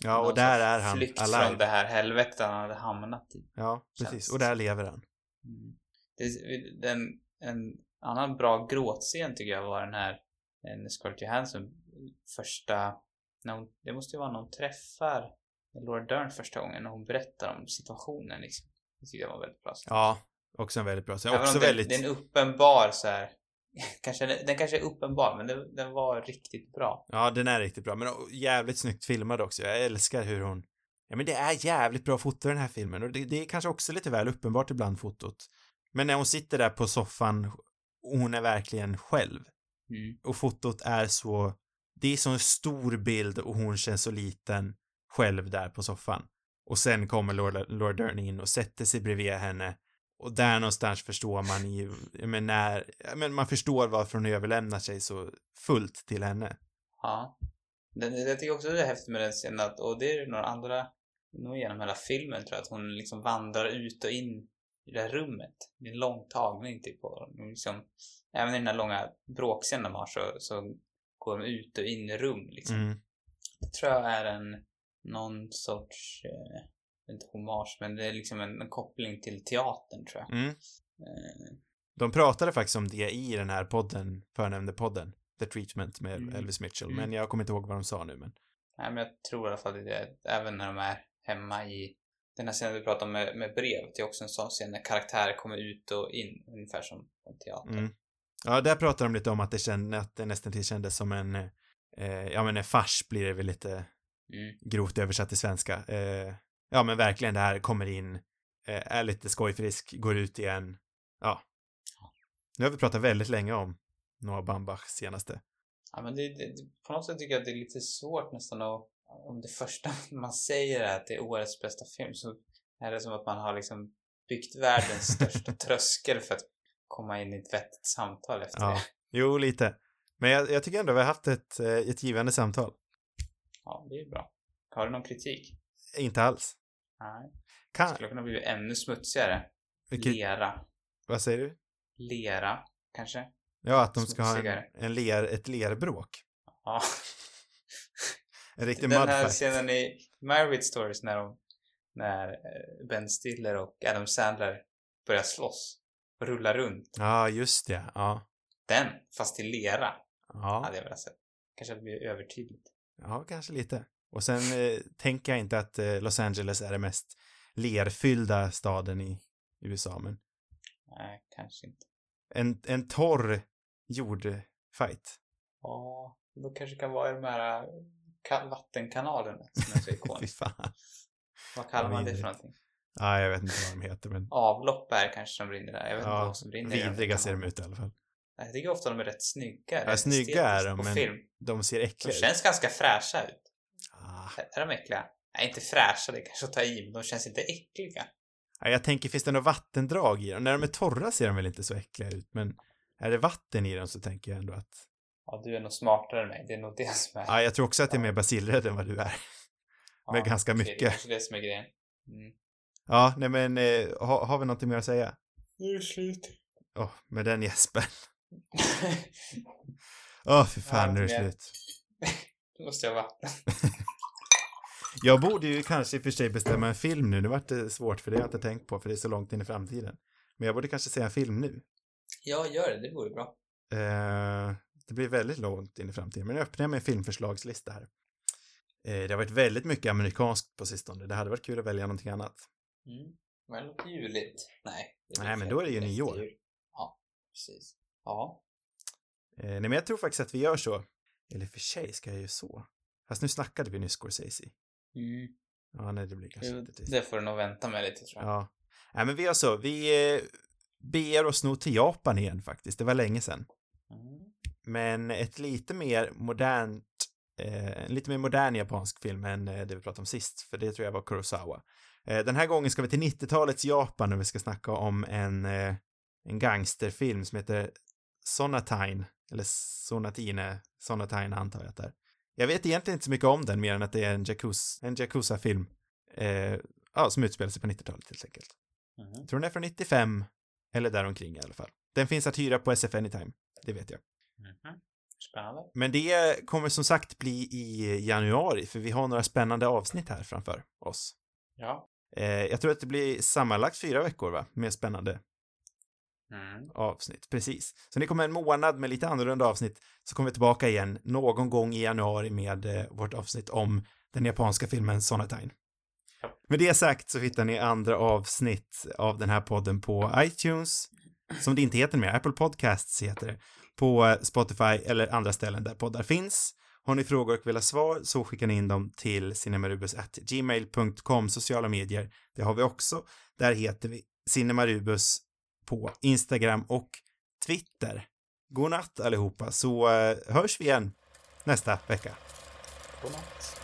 Ja, och där är han, Flykt alive. från det här helvetet han hade hamnat i. Ja, precis. Och där lever han. Mm. Det, den, en annan bra gråtscen tycker jag var den här eh, när Scarlett Johansson första, när hon, det måste ju vara när hon träffar Laura Dern första gången när hon berättar om situationen liksom. Det tycker jag var väldigt bra. Ja, också en väldigt bra scen. Också den, väldigt... det är en uppenbar så här, kanske, den kanske är uppenbar men den, den var riktigt bra. Ja, den är riktigt bra, men jävligt snyggt filmad också. Jag älskar hur hon... Ja, men det är jävligt bra foto i den här filmen och det, det är kanske också lite väl uppenbart ibland fotot. Men när hon sitter där på soffan, hon är verkligen själv. Mm. Och fotot är så... Det är så en stor bild och hon känns så liten själv där på soffan. Och sen kommer Lord, Lord Dern in och sätter sig bredvid henne. Och där någonstans förstår man ju, men när, men man förstår varför hon överlämnar sig så fullt till henne. Ja. Jag tycker också det är häftigt med den scenen att, och det är några andra, nog genom hela filmen tror jag, att hon liksom vandrar ut och in i det här rummet. Det är en lång tagning typ och liksom, även i den här långa bråkscenen de har så, så går de ut och in i rum liksom. Mm. Det tror jag är en, någon sorts, eh, inte hommage, men det är liksom en, en koppling till teatern tror jag. Mm. Eh, De pratade faktiskt om det i den här podden, förnämnde podden, The Treatment med Mm. Elvis Mitchell, Mm. men jag kommer inte ihåg vad de sa nu, men Nej, men jag tror i alla fall det är även när de är hemma i den här scenen vi pratade om med, med brev. Det är också en sån scen när karaktärer kommer ut och in, ungefär som på en teater. mm. Ja, där pratade de lite om att det kände, att det nästan till kändes som en, eh, ja men en fars blir det väl lite Mm. grovt översatt till svenska. Eh, ja men verkligen det här kommer in, eh, är lite skojfrisk, går ut igen, ja. Nu har vi pratat väldigt länge om Noah Bambach senaste. Ja, men det, det, på något sätt tycker jag att det är lite svårt nästan att, om det första man säger är att det är årets bästa film så är det som att man har liksom byggt världens största tröskel för att komma in i ett vettigt samtal efter Ja, det. jo lite. Men jag, jag tycker ändå vi har haft ett, eh, ett givande samtal. Ja, det är bra. Har du någon kritik? Inte alls. Nej. Kan, Skulle kunna bli ännu smutsigare. vilket, Lera. vad säger du? Lera, kanske? Ja, att de ska ha en, en ler, ett lerbråk. Ja. En riktig Den här scenen i Marriage Stories när de, när eh, Ben Stiller och Adam Sandler börjar slåss och rullar runt. Ja, just det. Ja. Den, fast i lera, Ja, hade jag velat se. Kanske det blir övertydligt. ja kanske lite. Och sen eh, tänker jag inte att eh, Los Angeles är den mest lerfyllda staden i USA, men Nej, kanske inte. en, en torr jordfight. Ja, då kanske kan vara i de här eh, ka- vattenkanalerna som är så Fy ikoniska. fan. Vad kallar man det för någonting? Ja, jag vet inte vad de heter, men Avlopp är kanske som brinner där. Jag vet inte ja, vad som brinner de vidriga ser de ut i alla fall. Jag tycker ofta de är rätt snygga. Ja, rätt snygga är de, men film. de ser De äckliga ut. känns ganska fräscha ut. Är de äckliga? Nej, inte fräscha, det är kanske att ta i, men de känns inte äckliga. Ja, jag tänker, finns det något vattendrag i dem? När de är torra ser de väl inte så äckliga ut, men är det vatten i dem så tänker jag ändå att Ja, du är nog smartare än mig. Det är nog det som är... Ja, jag tror också att jag är mer basilrädd än vad du är. med ganska okej, mycket. Det är kanske det som är grejen. Mm. Ja, nej men eh, har, har vi någonting mer att säga? Nu är det slut. Åh, med den gäspen. Åh, fy fan, Ja, nu är det men- slut. Då måste jag vattna. Jag borde ju kanske i och för sig bestämma en film nu. Nu vart det svårt för det har jag inte tänkt på för det är så långt in i framtiden. Men jag borde kanske säga en film nu. Ja, gör det. Det vore bra. Eh, det blir väldigt långt in i framtiden. Men nu öppnar jag med en filmförslagslista här. Eh, det har varit väldigt mycket amerikanskt på sistone. Det hade varit kul att välja någonting annat. Mm. Men det låter juligt. Nej. Nej, men då är det ju nyår. jul. Ja, precis. Ja. Eh, nej, men jag tror faktiskt att vi gör så. Eller för sig ska jag ju så. Fast nu snackade vi nyss Scorsese. Mm. Ja, nej, det blir kanske Jo, inte trist. det får du nog vänta med lite tror jag. Ja. Nej, men vi gör så. Vi eh, beger oss nog till Japan igen faktiskt. Det var länge sedan. Mm. Men ett lite mer modernt, eh, en lite mer modern japansk film än eh, det vi pratade om sist, för det tror jag var Kurosawa. Eh, den här gången ska vi till 90-talets Japan och vi ska snacka om en, eh, en gangsterfilm som heter Sonatine, eller Sonatine, Sonatine antar jag att det är. Jag vet egentligen inte så mycket om den mer än att det är en Yakuza, en Yakuza-film, eh, ja, som utspelar sig på 90-talet helt enkelt. Jag tror den är från 95, eller däromkring i alla fall. Den finns att hyra på SF Anytime, det vet jag. Mhm. Spännande. Men det kommer som sagt bli i januari, för vi har några spännande avsnitt här framför oss. Ja. Eh, jag tror att det blir sammanlagt fyra veckor, va? Med spännande Mm. avsnitt. Precis. Så ni kommer en månad med lite annorlunda avsnitt, så kommer vi tillbaka igen någon gång i januari med eh, vårt avsnitt om den japanska filmen Sonatine. Ja. Med det sagt så hittar ni andra avsnitt av den här podden på iTunes, som det inte heter mer, Apple Podcasts heter det, på eh, Spotify eller andra ställen där poddar finns. Har ni frågor och vill ha svar så skickar ni in dem till cinemarubus.gmail.com sociala medier. Det har vi också. Där heter vi Cinemarubus på Instagram och Twitter. God natt allihopa så eh, hörs vi igen nästa vecka. Godnatt.